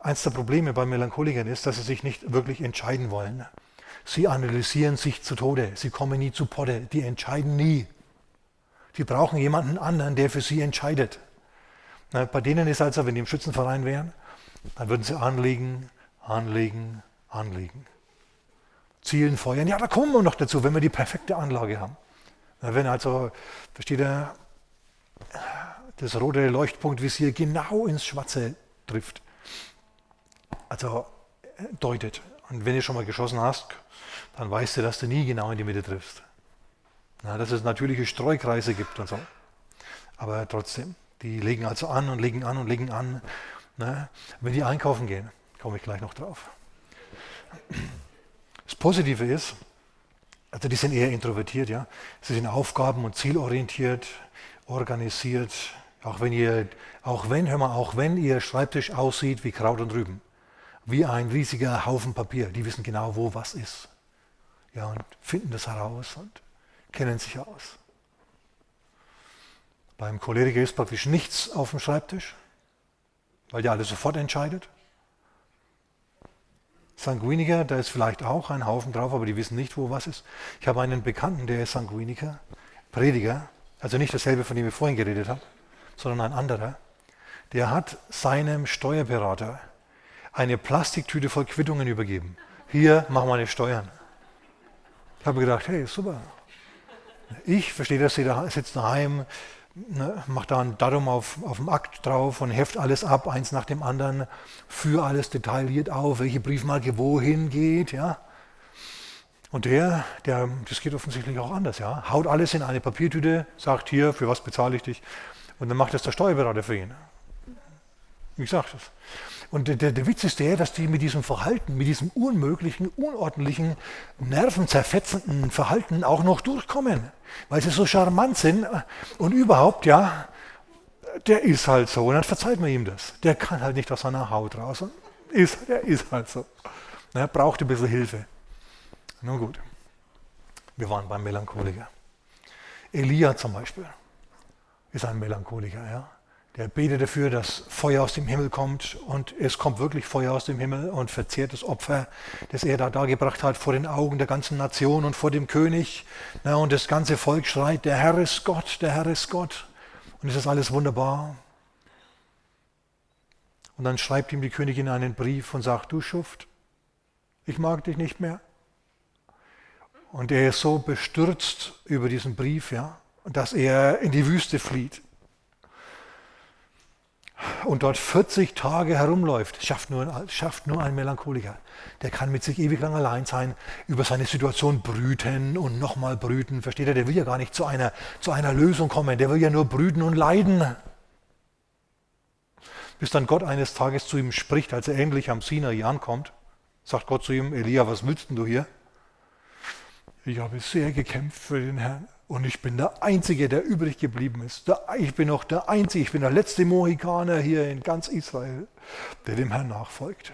eins der Probleme bei Melancholikern ist, dass sie sich nicht wirklich entscheiden wollen. Sie analysieren sich zu Tode. Sie kommen nie zu Potte. Die entscheiden nie. Die brauchen jemanden anderen, der für sie entscheidet. Na, bei denen ist also, wenn die im Schützenverein wären, dann würden sie anlegen, anlegen, anlegen. Zielen, feuern. Ja, da kommen wir noch dazu, wenn wir die perfekte Anlage haben. Wenn also, ihr, das rote Leuchtpunktvisier genau ins Schwarze trifft. Also deutet. Und wenn du schon mal geschossen hast, dann weißt du, dass du nie genau in die Mitte triffst. Na, dass es natürliche Streukreise gibt und so. Aber trotzdem, die legen also an und legen an und legen an. Ne? Wenn die einkaufen gehen, komme ich gleich noch drauf. Das Positive ist, also die sind eher introvertiert, ja. Sie sind aufgaben- und zielorientiert, organisiert, auch wenn ihr, auch wenn, hör mal, auch wenn ihr Schreibtisch aussieht wie Kraut und Rüben, wie ein riesiger Haufen Papier, die wissen genau, wo was ist. Ja, und finden das heraus und kennen sich aus. Beim Choleriker ist praktisch nichts auf dem Schreibtisch weil der alles sofort entscheidet. Sanguiniker, da ist vielleicht auch ein Haufen drauf, aber die wissen nicht, wo was ist. Ich habe einen Bekannten, der ist Sanguiniker, Prediger, also nicht dasselbe, von dem ich vorhin geredet habe, sondern ein anderer. Der hat seinem Steuerberater eine Plastiktüte voll Quittungen übergeben. Hier, mach meine Steuern. Ich habe gedacht, hey, super. Ich verstehe das, sitzt daheim, ne, macht da ein Datum auf, auf dem Akt drauf und heft alles ab, eins nach dem anderen, für alles detailliert auf, welche Briefmarke wohin geht, ja. Und der, der, das geht offensichtlich auch anders, ja. Haut alles in eine Papiertüte, sagt hier, für was bezahle ich dich? Und dann macht das der Steuerberater für ihn. Ich sage das. Und der, der, Witz ist der, dass die mit diesem Verhalten, mit diesem unmöglichen, unordentlichen, nervenzerfetzenden Verhalten auch noch durchkommen, weil sie so charmant sind und überhaupt, ja, der ist halt so und dann verzeiht man ihm das. Der kann halt nicht aus seiner Haut raus und ist, der ist halt so. Er braucht ein bisschen Hilfe. Nun gut, wir waren beim Melancholiker. Elia zum Beispiel ist ein Melancholiker, ja. Der betet dafür, dass Feuer aus dem Himmel kommt und es kommt wirklich Feuer aus dem Himmel und verzehrt das Opfer, das er da dargebracht hat vor den Augen der ganzen Nation und vor dem König. Na, und das ganze Volk schreit, der Herr ist Gott, der Herr ist Gott. Und es ist alles wunderbar. Und dann schreibt ihm die Königin einen Brief und sagt, du Schuft, ich mag dich nicht mehr. Und er ist so bestürzt über diesen Brief, ja, dass er in die Wüste flieht und dort 40 Tage herumläuft, schafft nur, ein, schafft nur ein Melancholiker. Der kann mit sich ewig lang allein sein, über seine Situation brüten und nochmal brüten. Versteht er? Der will ja gar nicht zu einer, zu einer Lösung kommen. Der will ja nur brüten und leiden. Bis dann Gott eines Tages zu ihm spricht, als er endlich am Sinai ankommt, sagt Gott zu ihm, Elia, was willst denn du hier? Ich habe sehr gekämpft für den Herrn. Und ich bin der Einzige, der übrig geblieben ist. Ich bin noch der Einzige, ich bin der letzte Mohikaner hier in ganz Israel, der dem Herrn nachfolgt.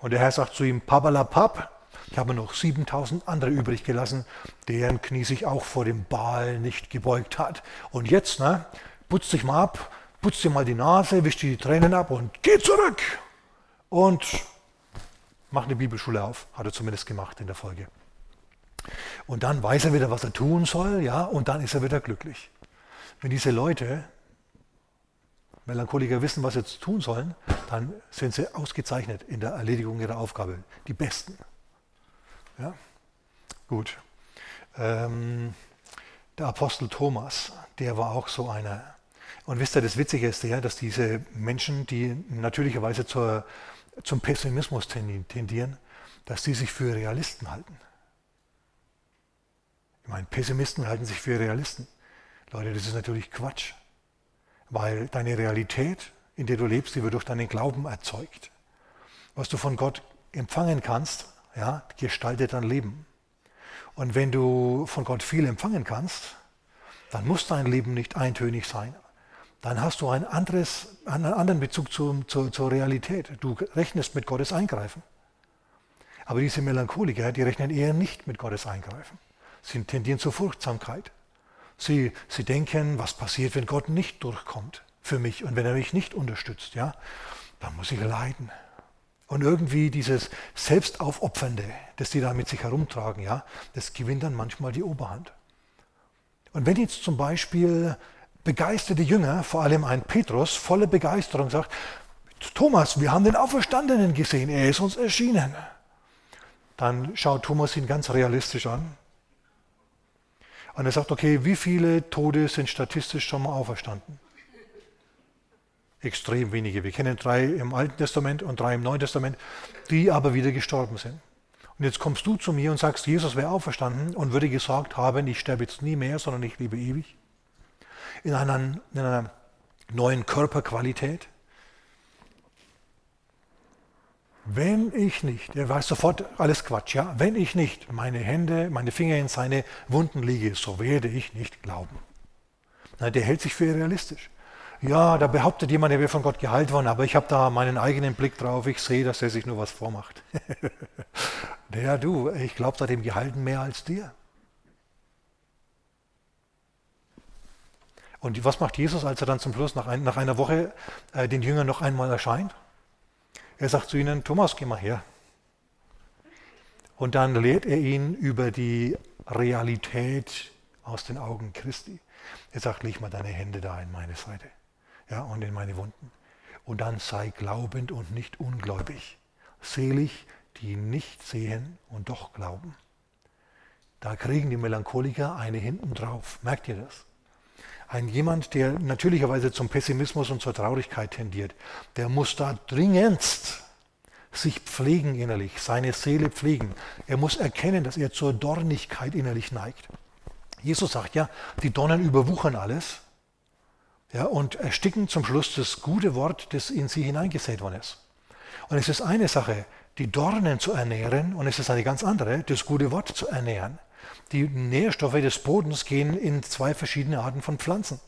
Und der Herr sagt zu ihm, Pabalapap, ich habe noch 7000 andere übrig gelassen, deren Knie sich auch vor dem Baal nicht gebeugt hat. Und jetzt, ne, putz dich mal ab, putz dir mal die Nase, wisch dir die Tränen ab und geh zurück. Und mach eine Bibelschule auf, hat er zumindest gemacht in der Folge. Und dann weiß er wieder, was er tun soll, ja, und dann ist er wieder glücklich. Wenn diese Leute, Melancholiker, wissen, was sie jetzt tun sollen, dann sind sie ausgezeichnet in der Erledigung ihrer Aufgabe. Die Besten. Ja? Gut. Ähm, der Apostel Thomas, der war auch so einer. Und wisst ihr, das Witzige ist ja, dass diese Menschen, die natürlicherweise zur, zum Pessimismus tendieren, dass die sich für Realisten halten. Ich meine, Pessimisten halten sich für Realisten. Leute, das ist natürlich Quatsch. Weil deine Realität, in der du lebst, die wird durch deinen Glauben erzeugt. Was du von Gott empfangen kannst, ja, gestaltet dein Leben. Und wenn du von Gott viel empfangen kannst, dann muss dein Leben nicht eintönig sein. Dann hast du ein anderes, einen anderen Bezug zu, zu, zur Realität. Du rechnest mit Gottes Eingreifen. Aber diese Melancholiker, die rechnen eher nicht mit Gottes Eingreifen. Sie tendieren zur Furchtsamkeit. Sie, sie denken, was passiert, wenn Gott nicht durchkommt für mich und wenn er mich nicht unterstützt, ja, dann muss ich leiden. Und irgendwie dieses Selbstaufopfernde, das die da mit sich herumtragen, ja, das gewinnt dann manchmal die Oberhand. Und wenn jetzt zum Beispiel begeisterte Jünger, vor allem ein Petrus, voller Begeisterung sagt, Thomas, wir haben den Auferstandenen gesehen, er ist uns erschienen. Dann schaut Thomas ihn ganz realistisch an. Und er sagt, okay, wie viele Tote sind statistisch schon mal auferstanden? extrem wenige. Wir kennen drei im Alten Testament und drei im Neuen Testament, die aber wieder gestorben sind. Und jetzt kommst du zu mir und sagst, Jesus wäre auferstanden und würde gesagt haben, ich sterbe jetzt nie mehr, sondern ich lebe ewig. In einer, in einer neuen Körperqualität. Wenn ich nicht, er weiß sofort alles Quatsch, ja, wenn ich nicht meine Hände, meine Finger in seine Wunden lege, so werde ich nicht glauben. Na, der hält sich für realistisch ja, da behauptet jemand, er wäre von Gott geheilt worden, aber ich habe da meinen eigenen Blick drauf, ich sehe, dass er sich nur was vormacht. ja, du, ich glaube da dem Gehalten mehr als dir. Und was macht Jesus, als er dann zum Schluss nach, ein, nach einer Woche äh, den Jüngern noch einmal erscheint? Er sagt zu ihnen, Thomas, geh mal her. Und dann lehrt er ihn über die Realität aus den Augen Christi. Er sagt, leg mal deine Hände da in meine Seite ja, und in meine Wunden. Und dann sei glaubend und nicht ungläubig. Selig, die nicht sehen und doch glauben. Da kriegen die Melancholiker eine hinten drauf. Merkt ihr das? Ein jemand, der natürlicherweise zum Pessimismus und zur Traurigkeit tendiert, der muss da dringendst sich pflegen innerlich, seine Seele pflegen. Er muss erkennen, dass er zur Dornigkeit innerlich neigt. Jesus sagt ja, die Dornen überwuchern alles ja, und ersticken zum Schluss das gute Wort, das in sie hineingesät worden ist. Und es ist eine Sache, die Dornen zu ernähren, und es ist eine ganz andere, das gute Wort zu ernähren. Die Nährstoffe des Bodens gehen in zwei verschiedene Arten von Pflanzen.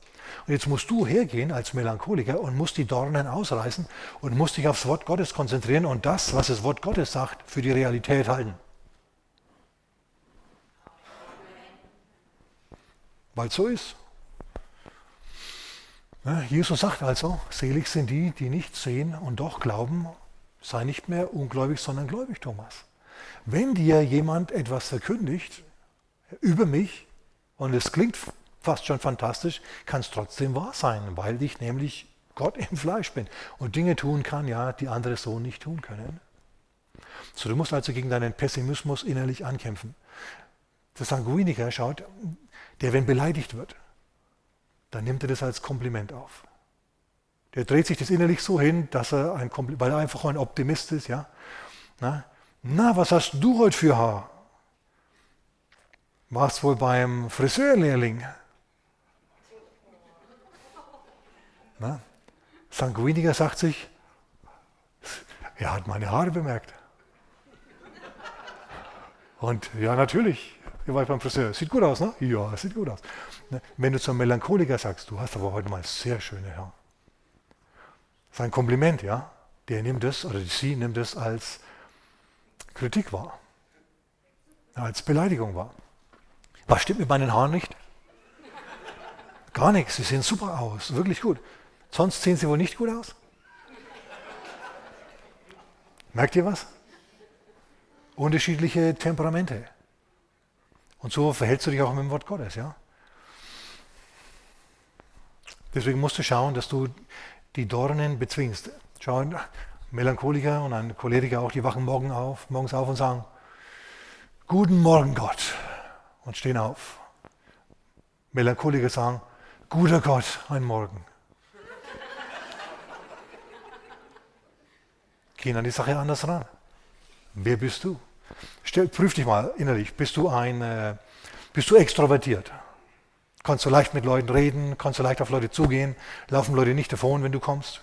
Und jetzt musst du hergehen als Melancholiker und musst die Dornen ausreißen und musst dich aufs Wort Gottes konzentrieren und das, was das Wort Gottes sagt, für die Realität halten. Weil es so ist. Jesus sagt also, selig sind die, die nicht sehen und doch glauben, sei nicht mehr ungläubig, sondern gläubig, Thomas. Wenn dir jemand etwas verkündigt über mich, und es klingt fast schon fantastisch, kann es trotzdem wahr sein, weil ich nämlich Gott im Fleisch bin und Dinge tun kann, ja, die andere so nicht tun können. So, du musst also gegen deinen Pessimismus innerlich ankämpfen. Der Sanguiniker schaut, der, wenn beleidigt wird, dann nimmt er das als Kompliment auf. Der dreht sich das innerlich so hin, dass er ein Kompliment, weil er einfach ein Optimist ist, ja. Na, na was hast du heute für Haar? Warst wohl beim Friseurlehrling? Na? Sanguiniger sagt sich, er hat meine Haare bemerkt. Und ja, natürlich, ihr wart beim Friseur. Sieht gut aus, ne? Ja, sieht gut aus. Ne? Wenn du zum Melancholiker sagst, du hast aber heute mal sehr schöne Haare. Das ist ein Kompliment, ja? Der nimmt es, oder sie nimmt es als Kritik wahr. Als Beleidigung wahr. Was stimmt mit meinen Haaren nicht? Gar nichts, sie sehen super aus, wirklich gut. Sonst sehen sie wohl nicht gut aus? Merkt ihr was? Unterschiedliche Temperamente. Und so verhältst du dich auch mit dem Wort Gottes, ja? Deswegen musst du schauen, dass du die Dornen bezwingst. Schau, Melancholiker und ein Choleriker auch, die wachen morgen auf, morgens auf und sagen, Guten Morgen Gott und stehen auf. Melancholiker sagen, guter Gott, ein Morgen. Gehen an die Sache anders ran. Wer bist du? Stell, prüf dich mal innerlich. Bist du ein, äh, bist du extrovertiert? Kannst du leicht mit Leuten reden? Kannst du leicht auf Leute zugehen? Laufen Leute nicht davon, wenn du kommst?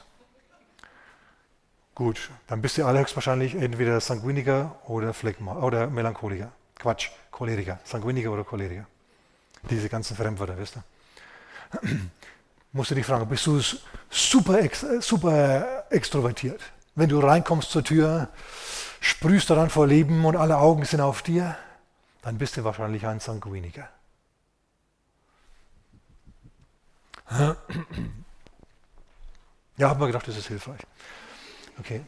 Gut, dann bist du allerhöchstwahrscheinlich entweder Sanguiniker oder Phlegma oder Melancholiker. Quatsch, Choleriker. Sanguiniker oder Choleriker. Diese ganzen Fremdwörter, wisst ihr. Musst du dich fragen, bist du super, ex, super extrovertiert? Wenn du reinkommst zur Tür, sprühst du dann vor Leben und alle Augen sind auf dir, dann bist du wahrscheinlich ein Sanguiniker. Ja, habe mir gedacht, das ist hilfreich. Okay.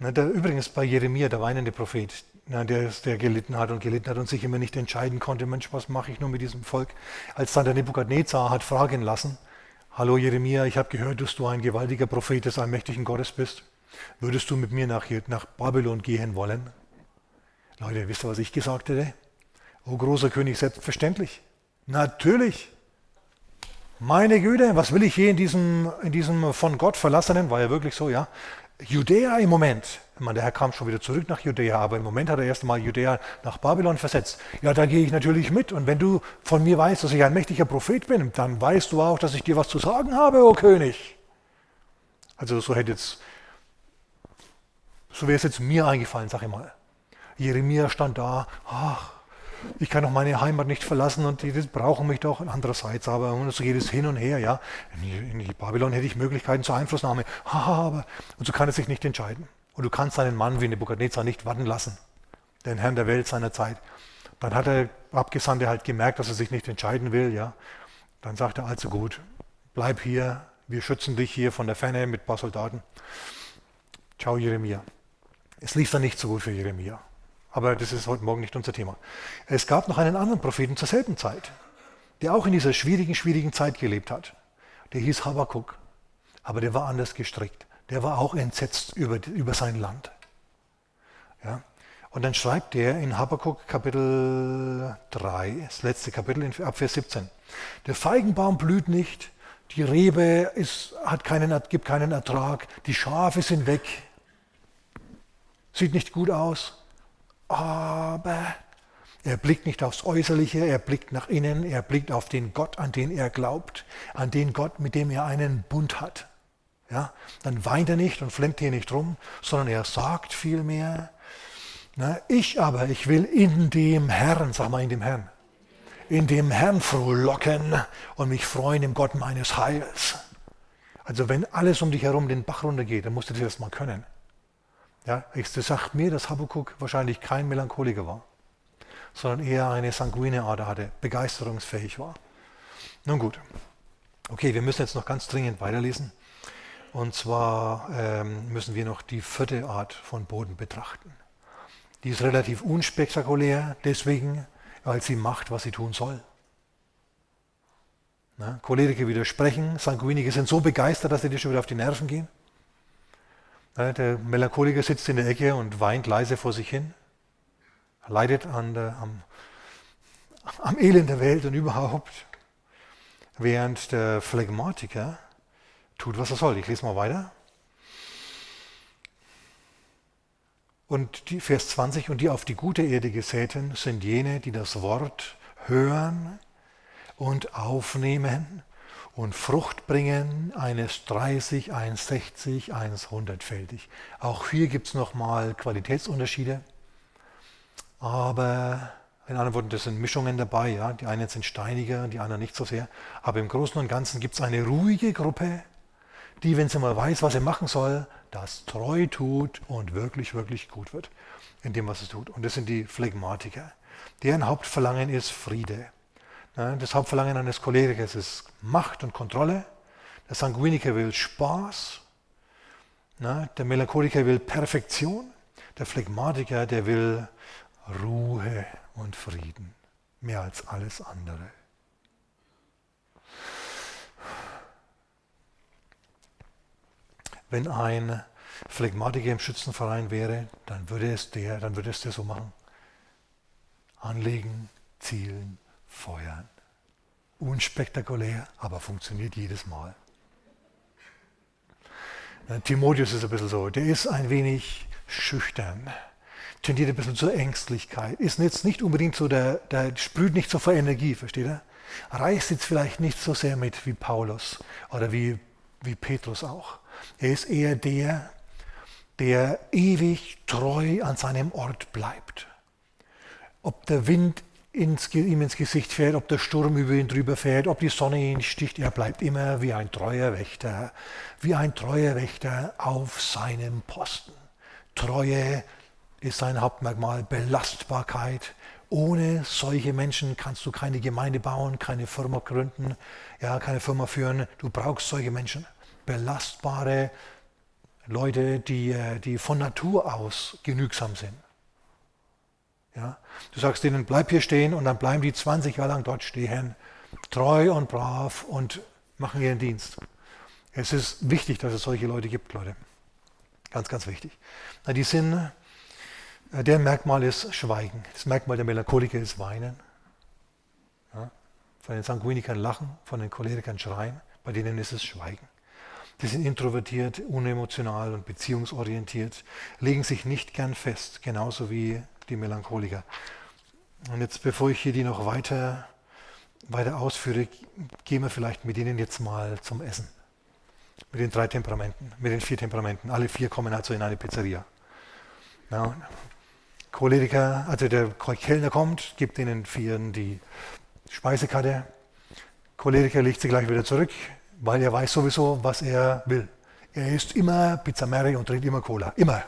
Na, der, übrigens bei Jeremia, der weinende Prophet, na, der, der gelitten hat und gelitten hat und sich immer nicht entscheiden konnte, Mensch, was mache ich nur mit diesem Volk? Als dann der Nebukadnezar hat fragen lassen, Hallo Jeremia, ich habe gehört, dass du ein gewaltiger Prophet des allmächtigen Gottes bist. Würdest du mit mir nach, nach Babylon gehen wollen? Leute, wisst ihr, was ich gesagt hätte? O großer König, selbstverständlich. Natürlich. Meine Güte, was will ich hier in diesem, in diesem von Gott verlassenen, war ja wirklich so, ja. Judäa im Moment, ich meine, der Herr kam schon wieder zurück nach Judäa, aber im Moment hat er erst einmal Judäa nach Babylon versetzt. Ja, da gehe ich natürlich mit. Und wenn du von mir weißt, dass ich ein mächtiger Prophet bin, dann weißt du auch, dass ich dir was zu sagen habe, o König. Also so hätte jetzt, so wäre es jetzt mir eingefallen, sag ich mal. Jeremia stand da, ach, ich kann doch meine Heimat nicht verlassen und die brauchen mich doch. Andererseits aber, so geht es hin und her, ja. In, in Babylon hätte ich Möglichkeiten zur Einflussnahme. aber, und so kann er sich nicht entscheiden. Und du kannst einen Mann wie Nebukadnezar nicht warten lassen, den Herrn der Welt seiner Zeit. Dann hat der Abgesandte halt gemerkt, dass er sich nicht entscheiden will, ja. Dann sagt er, also gut, bleib hier, wir schützen dich hier von der Ferne mit ein paar Soldaten. Ciao, Jeremia. Es lief dann nicht so gut für Jeremia. Aber das ist heute Morgen nicht unser Thema. Es gab noch einen anderen Propheten zur selben Zeit, der auch in dieser schwierigen, schwierigen Zeit gelebt hat. Der hieß Habakkuk. Aber der war anders gestrickt. Der war auch entsetzt über, über sein Land. Ja? Und dann schreibt er in Habakkuk Kapitel 3, das letzte Kapitel ab Vers 17. Der Feigenbaum blüht nicht, die Rebe ist, hat keinen, gibt keinen Ertrag, die Schafe sind weg, sieht nicht gut aus aber er blickt nicht aufs Äußerliche, er blickt nach innen, er blickt auf den Gott, an den er glaubt, an den Gott, mit dem er einen Bund hat. Ja, dann weint er nicht und flemmt hier nicht rum, sondern er sagt vielmehr, na, ich aber, ich will in dem Herrn, sag mal in dem Herrn, in dem Herrn frohlocken und mich freuen im Gott meines Heils. Also wenn alles um dich herum den Bach runtergeht, dann musst du das mal können. Ja, das sagt mir, dass Habakkuk wahrscheinlich kein Melancholiker war, sondern eher eine sanguine Ader hatte, begeisterungsfähig war. Nun gut, okay, wir müssen jetzt noch ganz dringend weiterlesen. Und zwar ähm, müssen wir noch die vierte Art von Boden betrachten. Die ist relativ unspektakulär, deswegen, weil sie macht, was sie tun soll. Na, Choleriker widersprechen, Sanguiniker sind so begeistert, dass sie dir schon wieder auf die Nerven gehen. Der Melancholiker sitzt in der Ecke und weint leise vor sich hin, leidet an der, am, am Elend der Welt und überhaupt, während der Phlegmatiker tut, was er soll. Ich lese mal weiter. Und die, Vers 20, und die auf die gute Erde gesäten sind jene, die das Wort hören und aufnehmen und Frucht bringen, eines 30, eins 60, eins 100-fältig. Auch hier gibt es nochmal Qualitätsunterschiede, aber in anderen Worten, das sind Mischungen dabei. Ja? Die einen sind steiniger, die anderen nicht so sehr. Aber im Großen und Ganzen gibt es eine ruhige Gruppe, die, wenn sie mal weiß, was sie machen soll, das treu tut und wirklich, wirklich gut wird in dem, was es tut. Und das sind die Phlegmatiker. Deren Hauptverlangen ist Friede. Das Hauptverlangen eines Cholerikers ist Macht und Kontrolle. Der Sanguiniker will Spaß. Der Melancholiker will Perfektion. Der Phlegmatiker, der will Ruhe und Frieden. Mehr als alles andere. Wenn ein Phlegmatiker im Schützenverein wäre, dann würde es der, dann würde es der so machen. Anlegen, zielen, feuern. Unspektakulär, aber funktioniert jedes Mal. Timotheus ist ein bisschen so, der ist ein wenig schüchtern, tendiert ein bisschen zur Ängstlichkeit, ist jetzt nicht unbedingt so, der, der sprüht nicht so vor Energie, versteht er? Reißt jetzt vielleicht nicht so sehr mit wie Paulus oder wie, wie Petrus auch. Er ist eher der, der ewig treu an seinem Ort bleibt. Ob der Wind ins, ihm ins Gesicht fährt, ob der Sturm über ihn drüber fährt, ob die Sonne ihn sticht, er bleibt immer wie ein treuer Wächter, wie ein treuer Wächter auf seinem Posten. Treue ist sein Hauptmerkmal, Belastbarkeit. Ohne solche Menschen kannst du keine Gemeinde bauen, keine Firma gründen, ja, keine Firma führen. Du brauchst solche Menschen. Belastbare Leute, die, äh, die von Natur aus genügsam sind. Ja? Du sagst ihnen, bleib hier stehen und dann bleiben die 20 Jahre lang dort stehen, treu und brav und machen ihren Dienst. Es ist wichtig, dass es solche Leute gibt, Leute. Ganz, ganz wichtig. Na, die sind, äh, deren Merkmal ist Schweigen. Das Merkmal der Melancholiker ist Weinen. Ja? Von den Sanguinikern Lachen, von den Cholerikern Schreien. Bei denen ist es Schweigen. Die sind introvertiert, unemotional und beziehungsorientiert, legen sich nicht gern fest, genauso wie die Melancholiker. Und jetzt, bevor ich hier die noch weiter, weiter ausführe, gehen wir vielleicht mit Ihnen jetzt mal zum Essen. Mit den drei Temperamenten, mit den vier Temperamenten. Alle vier kommen also in eine Pizzeria. Ja, Choleriker, also der Kellner kommt, gibt ihnen vieren die Speisekarte. Choleriker legt sie gleich wieder zurück, weil er weiß sowieso, was er will. Er isst immer Pizza Mary und trinkt immer Cola. Immer.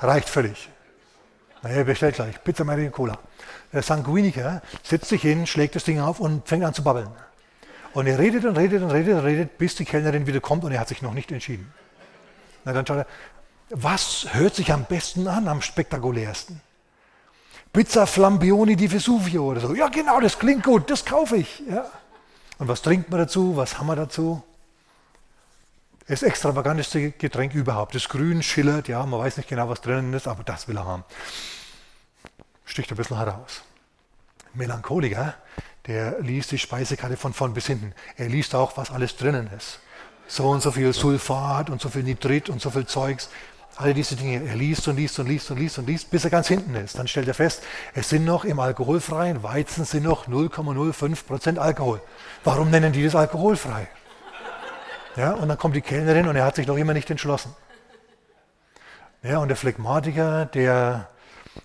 Reicht völlig. Naja, bestellt gleich. Pizza Mary und Cola. Der Sanguiniker setzt sich hin, schlägt das Ding auf und fängt an zu babbeln. Und er redet und redet und redet und redet, bis die Kellnerin wieder kommt und er hat sich noch nicht entschieden. Na, dann schaut er, was hört sich am besten an, am spektakulärsten? Pizza Flambioni di Vesuvio oder so. Ja, genau, das klingt gut, das kaufe ich. Ja. Und was trinkt man dazu? Was haben wir dazu? Das extravaganteste Getränk überhaupt. Das Grün schillert, ja, man weiß nicht genau, was drinnen ist, aber das will er haben. Sticht ein bisschen heraus. Melancholiker, der liest die Speisekarte von vorn bis hinten. Er liest auch, was alles drinnen ist. So und so viel Sulfat und so viel Nitrit und so viel Zeugs. Alle diese Dinge. Er liest und liest und liest und liest und liest, bis er ganz hinten ist. Dann stellt er fest, es sind noch im alkoholfreien Weizen sind noch 0,05 Prozent Alkohol. Warum nennen die das alkoholfrei? Ja, und dann kommt die Kellnerin und er hat sich noch immer nicht entschlossen. Ja, und der Phlegmatiker, der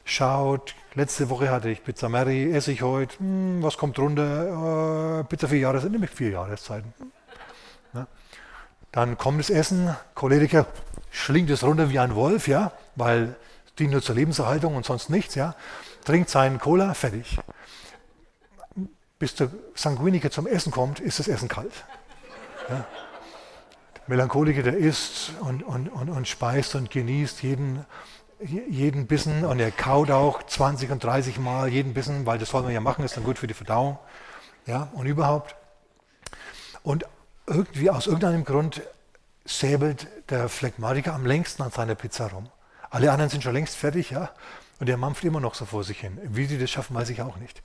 schaut, letzte Woche hatte ich Pizza Mary, esse ich heute, hm, was kommt drunter? Äh, Pizza vier Jahreszeiten, nämlich vier Jahreszeiten. Ja. Dann kommt das Essen, Choleriker schlingt es runter wie ein Wolf, ja, weil es dient nur zur Lebenserhaltung und sonst nichts, ja. Trinkt seinen Cola, fertig. Bis der Sanguiniker zum Essen kommt, ist das Essen kalt. Ja. Melancholiker, der isst und, und, und, und speist und genießt jeden, jeden Bissen und er kaut auch 20 und 30 Mal jeden Bissen, weil das soll man ja machen, ist dann gut für die Verdauung. Ja, und überhaupt. Und irgendwie aus irgendeinem Grund säbelt der Phlegmatiker am längsten an seiner Pizza rum. Alle anderen sind schon längst fertig, ja, und er mampft immer noch so vor sich hin. Wie die das schaffen, weiß ich auch nicht.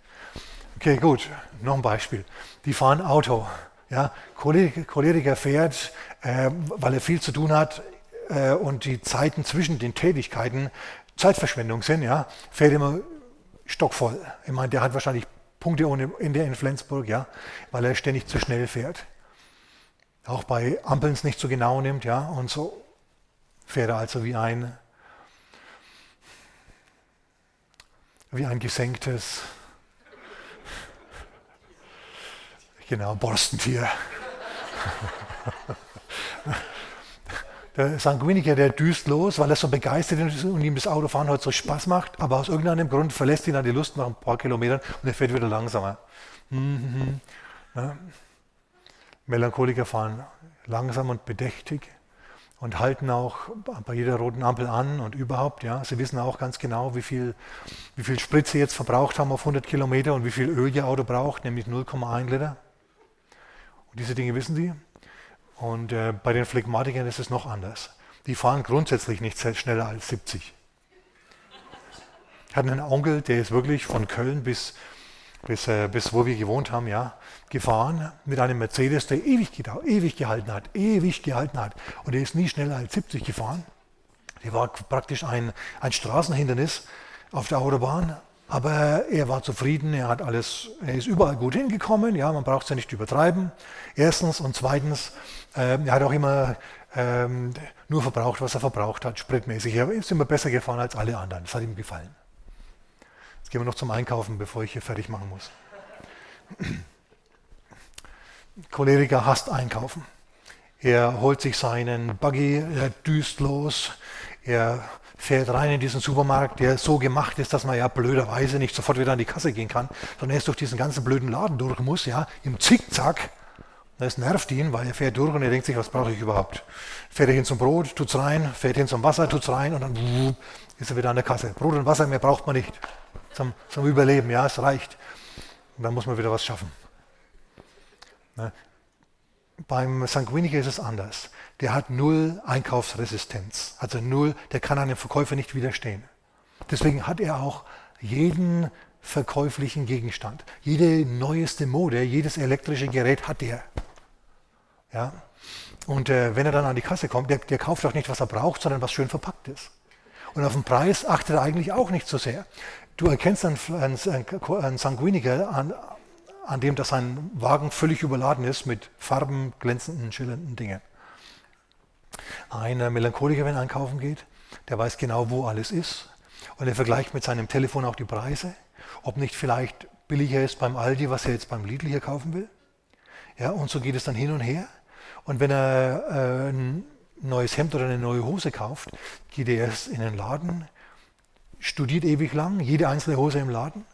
Okay, gut, noch ein Beispiel. Die fahren Auto. Ja, Choleriker fährt, äh, weil er viel zu tun hat äh, und die Zeiten zwischen den Tätigkeiten Zeitverschwendung sind, ja, fährt immer stockvoll. Ich meine, der hat wahrscheinlich Punkte ohne Ende in Flensburg, ja, weil er ständig zu schnell fährt auch bei Ampeln es nicht so genau nimmt, ja, und so fährt er also wie ein, wie ein gesenktes, genau, Borstentier. Der Sanguiniker, der düst los, weil er so begeistert ist und ihm das Autofahren heute so Spaß macht, aber aus irgendeinem Grund verlässt ihn dann die Lust nach ein paar Kilometern und er fährt wieder langsamer. Mhm. Ja. Melancholiker fahren langsam und bedächtig und halten auch bei jeder roten Ampel an und überhaupt. Ja. Sie wissen auch ganz genau, wie viel, wie viel Sprit sie jetzt verbraucht haben auf 100 Kilometer und wie viel Öl ihr Auto braucht, nämlich 0,1 Liter. Und diese Dinge wissen sie. Und äh, bei den Phlegmatikern ist es noch anders. Die fahren grundsätzlich nicht schneller als 70. Ich hatte einen Onkel, der ist wirklich von Köln bis, bis, äh, bis wo wir gewohnt haben, ja, gefahren mit einem Mercedes, der ewig, ewig gehalten hat, ewig gehalten hat. Und er ist nie schneller als 70 gefahren. Der war praktisch ein, ein Straßenhindernis auf der Autobahn. Aber er war zufrieden, er hat alles, er ist überall gut hingekommen, ja, man braucht es ja nicht übertreiben. Erstens und zweitens, äh, er hat auch immer ähm, nur verbraucht, was er verbraucht hat, spritmäßig. Er ist immer besser gefahren als alle anderen. Das hat ihm gefallen. Jetzt gehen wir noch zum Einkaufen, bevor ich hier fertig machen muss. Choleriker hasst Einkaufen. Er holt sich seinen Buggy, er düst los, er fährt rein in diesen Supermarkt, der so gemacht ist, dass man ja blöderweise nicht sofort wieder an die Kasse gehen kann, sondern erst durch diesen ganzen blöden Laden durch muss, ja, im Zickzack. Das nervt ihn, weil er fährt durch und er denkt sich, was brauche ich überhaupt? Fährt er hin zum Brot, tut's rein, fährt hin zum Wasser, tut's rein und dann ist er wieder an der Kasse. Brot und Wasser mehr braucht man nicht. Zum, zum Überleben, ja, es reicht. Und dann muss man wieder was schaffen. Beim Sanguiniker ist es anders. Der hat null Einkaufsresistenz. Also null, der kann einem Verkäufer nicht widerstehen. Deswegen hat er auch jeden verkäuflichen Gegenstand. Jede neueste Mode, jedes elektrische Gerät hat er. Ja? Und äh, wenn er dann an die Kasse kommt, der, der kauft auch nicht, was er braucht, sondern was schön verpackt ist. Und auf den Preis achtet er eigentlich auch nicht so sehr. Du erkennst einen, einen, einen Sanguiniker an, an dem, dass sein Wagen völlig überladen ist mit Farben, glänzenden, schillernden Dingen. Ein Melancholiker, wenn er einkaufen geht, der weiß genau, wo alles ist. Und er vergleicht mit seinem Telefon auch die Preise, ob nicht vielleicht billiger ist beim Aldi, was er jetzt beim Lidl hier kaufen will. Ja, und so geht es dann hin und her. Und wenn er äh, ein neues Hemd oder eine neue Hose kauft, geht er erst in den Laden, studiert ewig lang, jede einzelne Hose im Laden,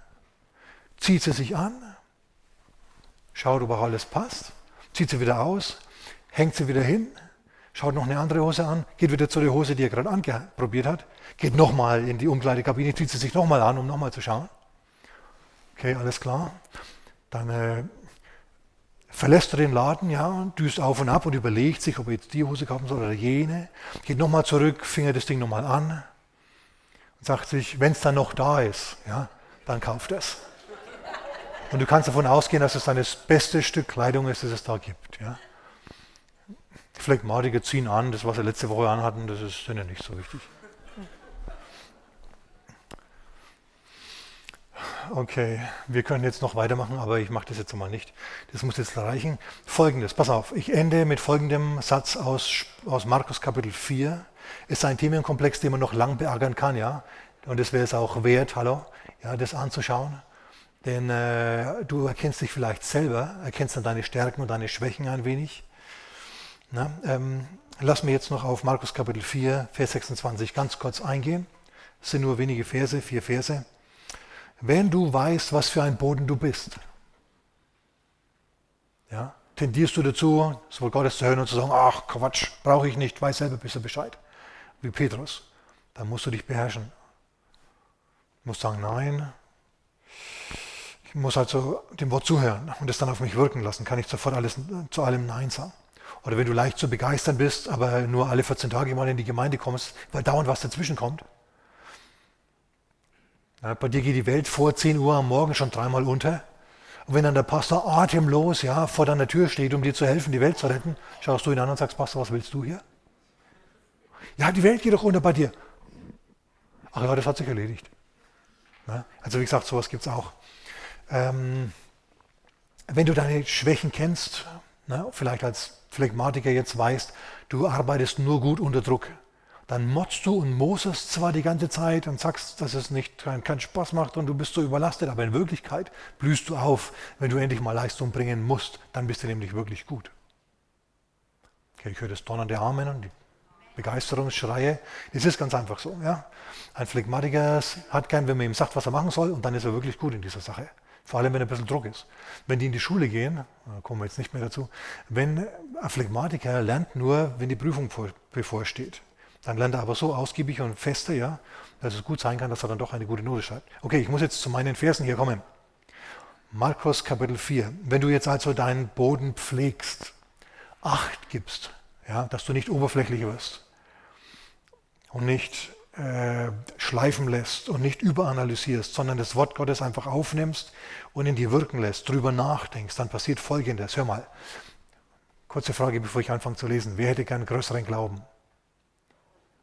zieht sie sich an, schaut, ob auch alles passt, zieht sie wieder aus, hängt sie wieder hin, schaut noch eine andere Hose an, geht wieder zu der Hose, die er gerade anprobiert hat, geht nochmal in die Umkleidekabine, zieht sie sich nochmal an, um nochmal zu schauen. Okay, alles klar. Dann äh, verlässt er den Laden, ja, düst auf und ab und überlegt sich, ob er jetzt die Hose kaufen soll oder jene. Geht nochmal zurück, fingert das Ding nochmal an und sagt sich, wenn es dann noch da ist, ja, dann kauft es. Und du kannst davon ausgehen, dass es dann das beste Stück Kleidung ist, das es da gibt. Ja. Phlegmatiker ziehen an, das, was sie letzte Woche anhatten, das ist ihnen nicht so wichtig. Okay, wir können jetzt noch weitermachen, aber ich mache das jetzt mal nicht. Das muss jetzt reichen. Folgendes, pass auf, ich ende mit folgendem Satz aus, aus Markus Kapitel 4. Ist ein Themenkomplex, den man noch lang beärgern kann, ja. Und es wäre es auch wert, hallo, ja, das anzuschauen. Denn äh, du erkennst dich vielleicht selber, erkennst dann deine Stärken und deine Schwächen ein wenig. Na, ähm, lass mir jetzt noch auf Markus Kapitel 4, Vers 26 ganz kurz eingehen. Es sind nur wenige Verse, vier Verse. Wenn du weißt, was für ein Boden du bist, ja, tendierst du dazu, Wort Gottes zu hören und zu sagen, ach Quatsch, brauche ich nicht, weiß selber besser Bescheid, wie Petrus. Dann musst du dich beherrschen. Du musst sagen, nein, muss also dem Wort zuhören und es dann auf mich wirken lassen, kann ich sofort alles, zu allem Nein sagen. Oder wenn du leicht zu begeistern bist, aber nur alle 14 Tage mal in die Gemeinde kommst, weil dauernd was dazwischen kommt. Ja, bei dir geht die Welt vor 10 Uhr am Morgen schon dreimal unter. Und wenn dann der Pastor atemlos ja, vor deiner Tür steht, um dir zu helfen, die Welt zu retten, schaust du ihn an und sagst, Pastor, was willst du hier? Ja, die Welt geht doch unter bei dir. Ach ja, das hat sich erledigt. Ja, also wie gesagt, sowas gibt es auch. Ähm, wenn du deine Schwächen kennst, ne, vielleicht als Phlegmatiker jetzt weißt, du arbeitest nur gut unter Druck, dann motzt du und mosest zwar die ganze Zeit und sagst, dass es nicht keinen Spaß macht und du bist so überlastet, aber in Wirklichkeit blühst du auf, wenn du endlich mal Leistung bringen musst, dann bist du nämlich wirklich gut. Okay, ich höre das Donnern der Armen und die Begeisterungsschreie. Es ist ganz einfach so. Ja? Ein Phlegmatiker hat gern, wenn man ihm sagt, was er machen soll, und dann ist er wirklich gut in dieser Sache. Vor allem, wenn ein bisschen Druck ist. Wenn die in die Schule gehen, kommen wir jetzt nicht mehr dazu, wenn ein Phlegmatiker lernt nur, wenn die Prüfung bevorsteht. Dann lernt er aber so ausgiebig und feste, ja, dass es gut sein kann, dass er dann doch eine gute Note schreibt. Okay, ich muss jetzt zu meinen Versen hier kommen. Markus Kapitel 4. Wenn du jetzt also deinen Boden pflegst, Acht gibst, ja, dass du nicht oberflächlich wirst und nicht äh, schleifen lässt und nicht überanalysierst, sondern das Wort Gottes einfach aufnimmst und in dir wirken lässt, drüber nachdenkst, dann passiert Folgendes. Hör mal, kurze Frage, bevor ich anfange zu lesen. Wer hätte gern größeren Glauben?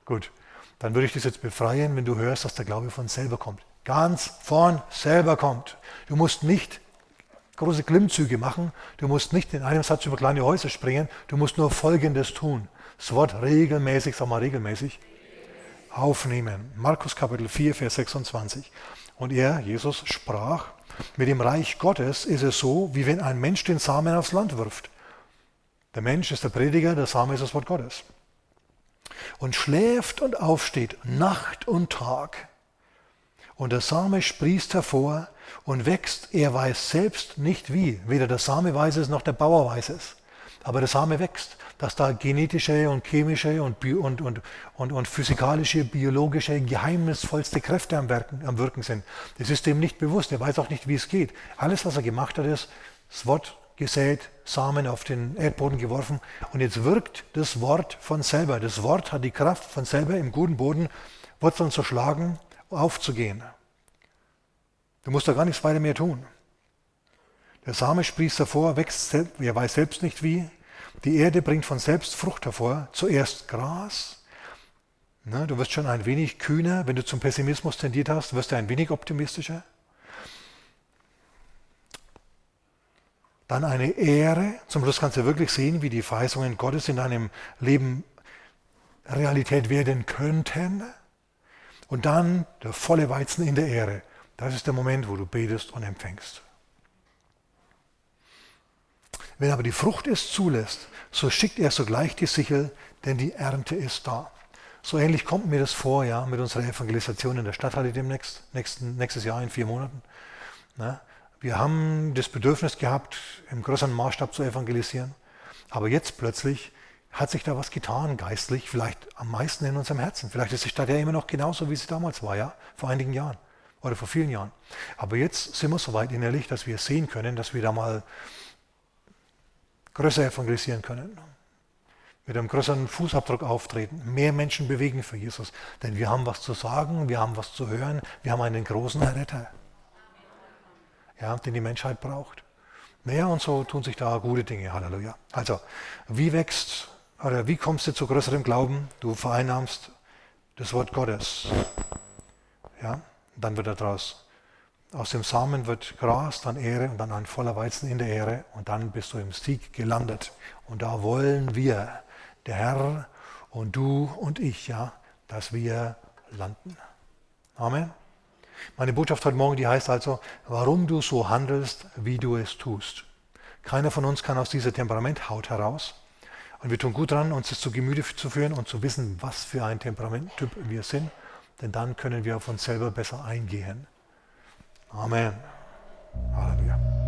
Gut, dann würde ich das jetzt befreien, wenn du hörst, dass der Glaube von selber kommt. Ganz von selber kommt. Du musst nicht große Klimmzüge machen, du musst nicht in einem Satz über kleine Häuser springen, du musst nur Folgendes tun. Das Wort regelmäßig, sag mal regelmäßig, aufnehmen. Markus Kapitel 4, Vers 26. Und er, Jesus, sprach, mit dem Reich Gottes ist es so, wie wenn ein Mensch den Samen aufs Land wirft. Der Mensch ist der Prediger, der Same ist das Wort Gottes und schläft und aufsteht Nacht und Tag. Und der Same sprießt hervor und wächst, er weiß selbst nicht wie. Weder der Same weiß es noch der Bauer weiß es. Aber der Same wächst, dass da genetische und chemische und, und, und, und, und physikalische, biologische, geheimnisvollste Kräfte am, Werken, am Wirken sind. Das ist dem nicht bewusst, er weiß auch nicht, wie es geht. Alles, was er gemacht hat, ist das Wort gesät, Samen auf den Erdboden geworfen und jetzt wirkt das Wort von selber. Das Wort hat die Kraft von selber im guten Boden Wurzeln zu schlagen, aufzugehen. Du musst da gar nichts weiter mehr tun. Der Same sprießt hervor, wächst, er weiß selbst nicht wie. Die Erde bringt von selbst Frucht hervor. Zuerst Gras. Na, du wirst schon ein wenig kühner, wenn du zum Pessimismus tendiert hast, wirst du ein wenig optimistischer. dann eine Ehre. Zum Schluss kannst du wirklich sehen, wie die Verheißungen Gottes in deinem Leben Realität werden könnten. Und dann der volle Weizen in der Ehre. Das ist der Moment, wo du betest und empfängst. Wenn aber die Frucht es zulässt, so schickt er sogleich die Sichel, denn die Ernte ist da. So ähnlich kommt mir das vor, ja, mit unserer Evangelisation in der Stadthalle demnächst, nächsten, nächstes Jahr in vier Monaten. Ne? Wir haben das Bedürfnis gehabt, im größeren Maßstab zu evangelisieren. Aber jetzt plötzlich hat sich da was getan, geistlich, vielleicht am meisten in unserem Herzen. Vielleicht ist die Stadt ja immer noch genauso, wie sie damals war, ja, vor einigen Jahren oder vor vielen Jahren. Aber jetzt sind wir so weit innerlich, dass wir sehen können, dass wir da mal größer evangelisieren können, mit einem größeren Fußabdruck auftreten, mehr Menschen bewegen für Jesus. Denn wir haben was zu sagen, wir haben was zu hören, wir haben einen großen Erretter ja, den die Menschheit braucht. Naja, und so tun sich da gute Dinge. Halleluja. Also, wie wächst oder wie kommst du zu größerem Glauben? Du vereinnahmst das Wort Gottes. Ja, dann wird daraus, aus dem Samen wird Gras, dann Ehre und dann ein voller Weizen in der Ehre und dann bist du im Sieg gelandet. Und da wollen wir, der Herr und du und ich, ja, dass wir landen. Amen. Meine Botschaft heute Morgen, die heißt also, warum du so handelst, wie du es tust. Keiner von uns kann aus dieser Temperamenthaut heraus. Und wir tun gut daran, uns das zu Gemüte zu führen und zu wissen, was für ein Temperamenttyp wir sind. Denn dann können wir auf uns selber besser eingehen. Amen. Hallelujah.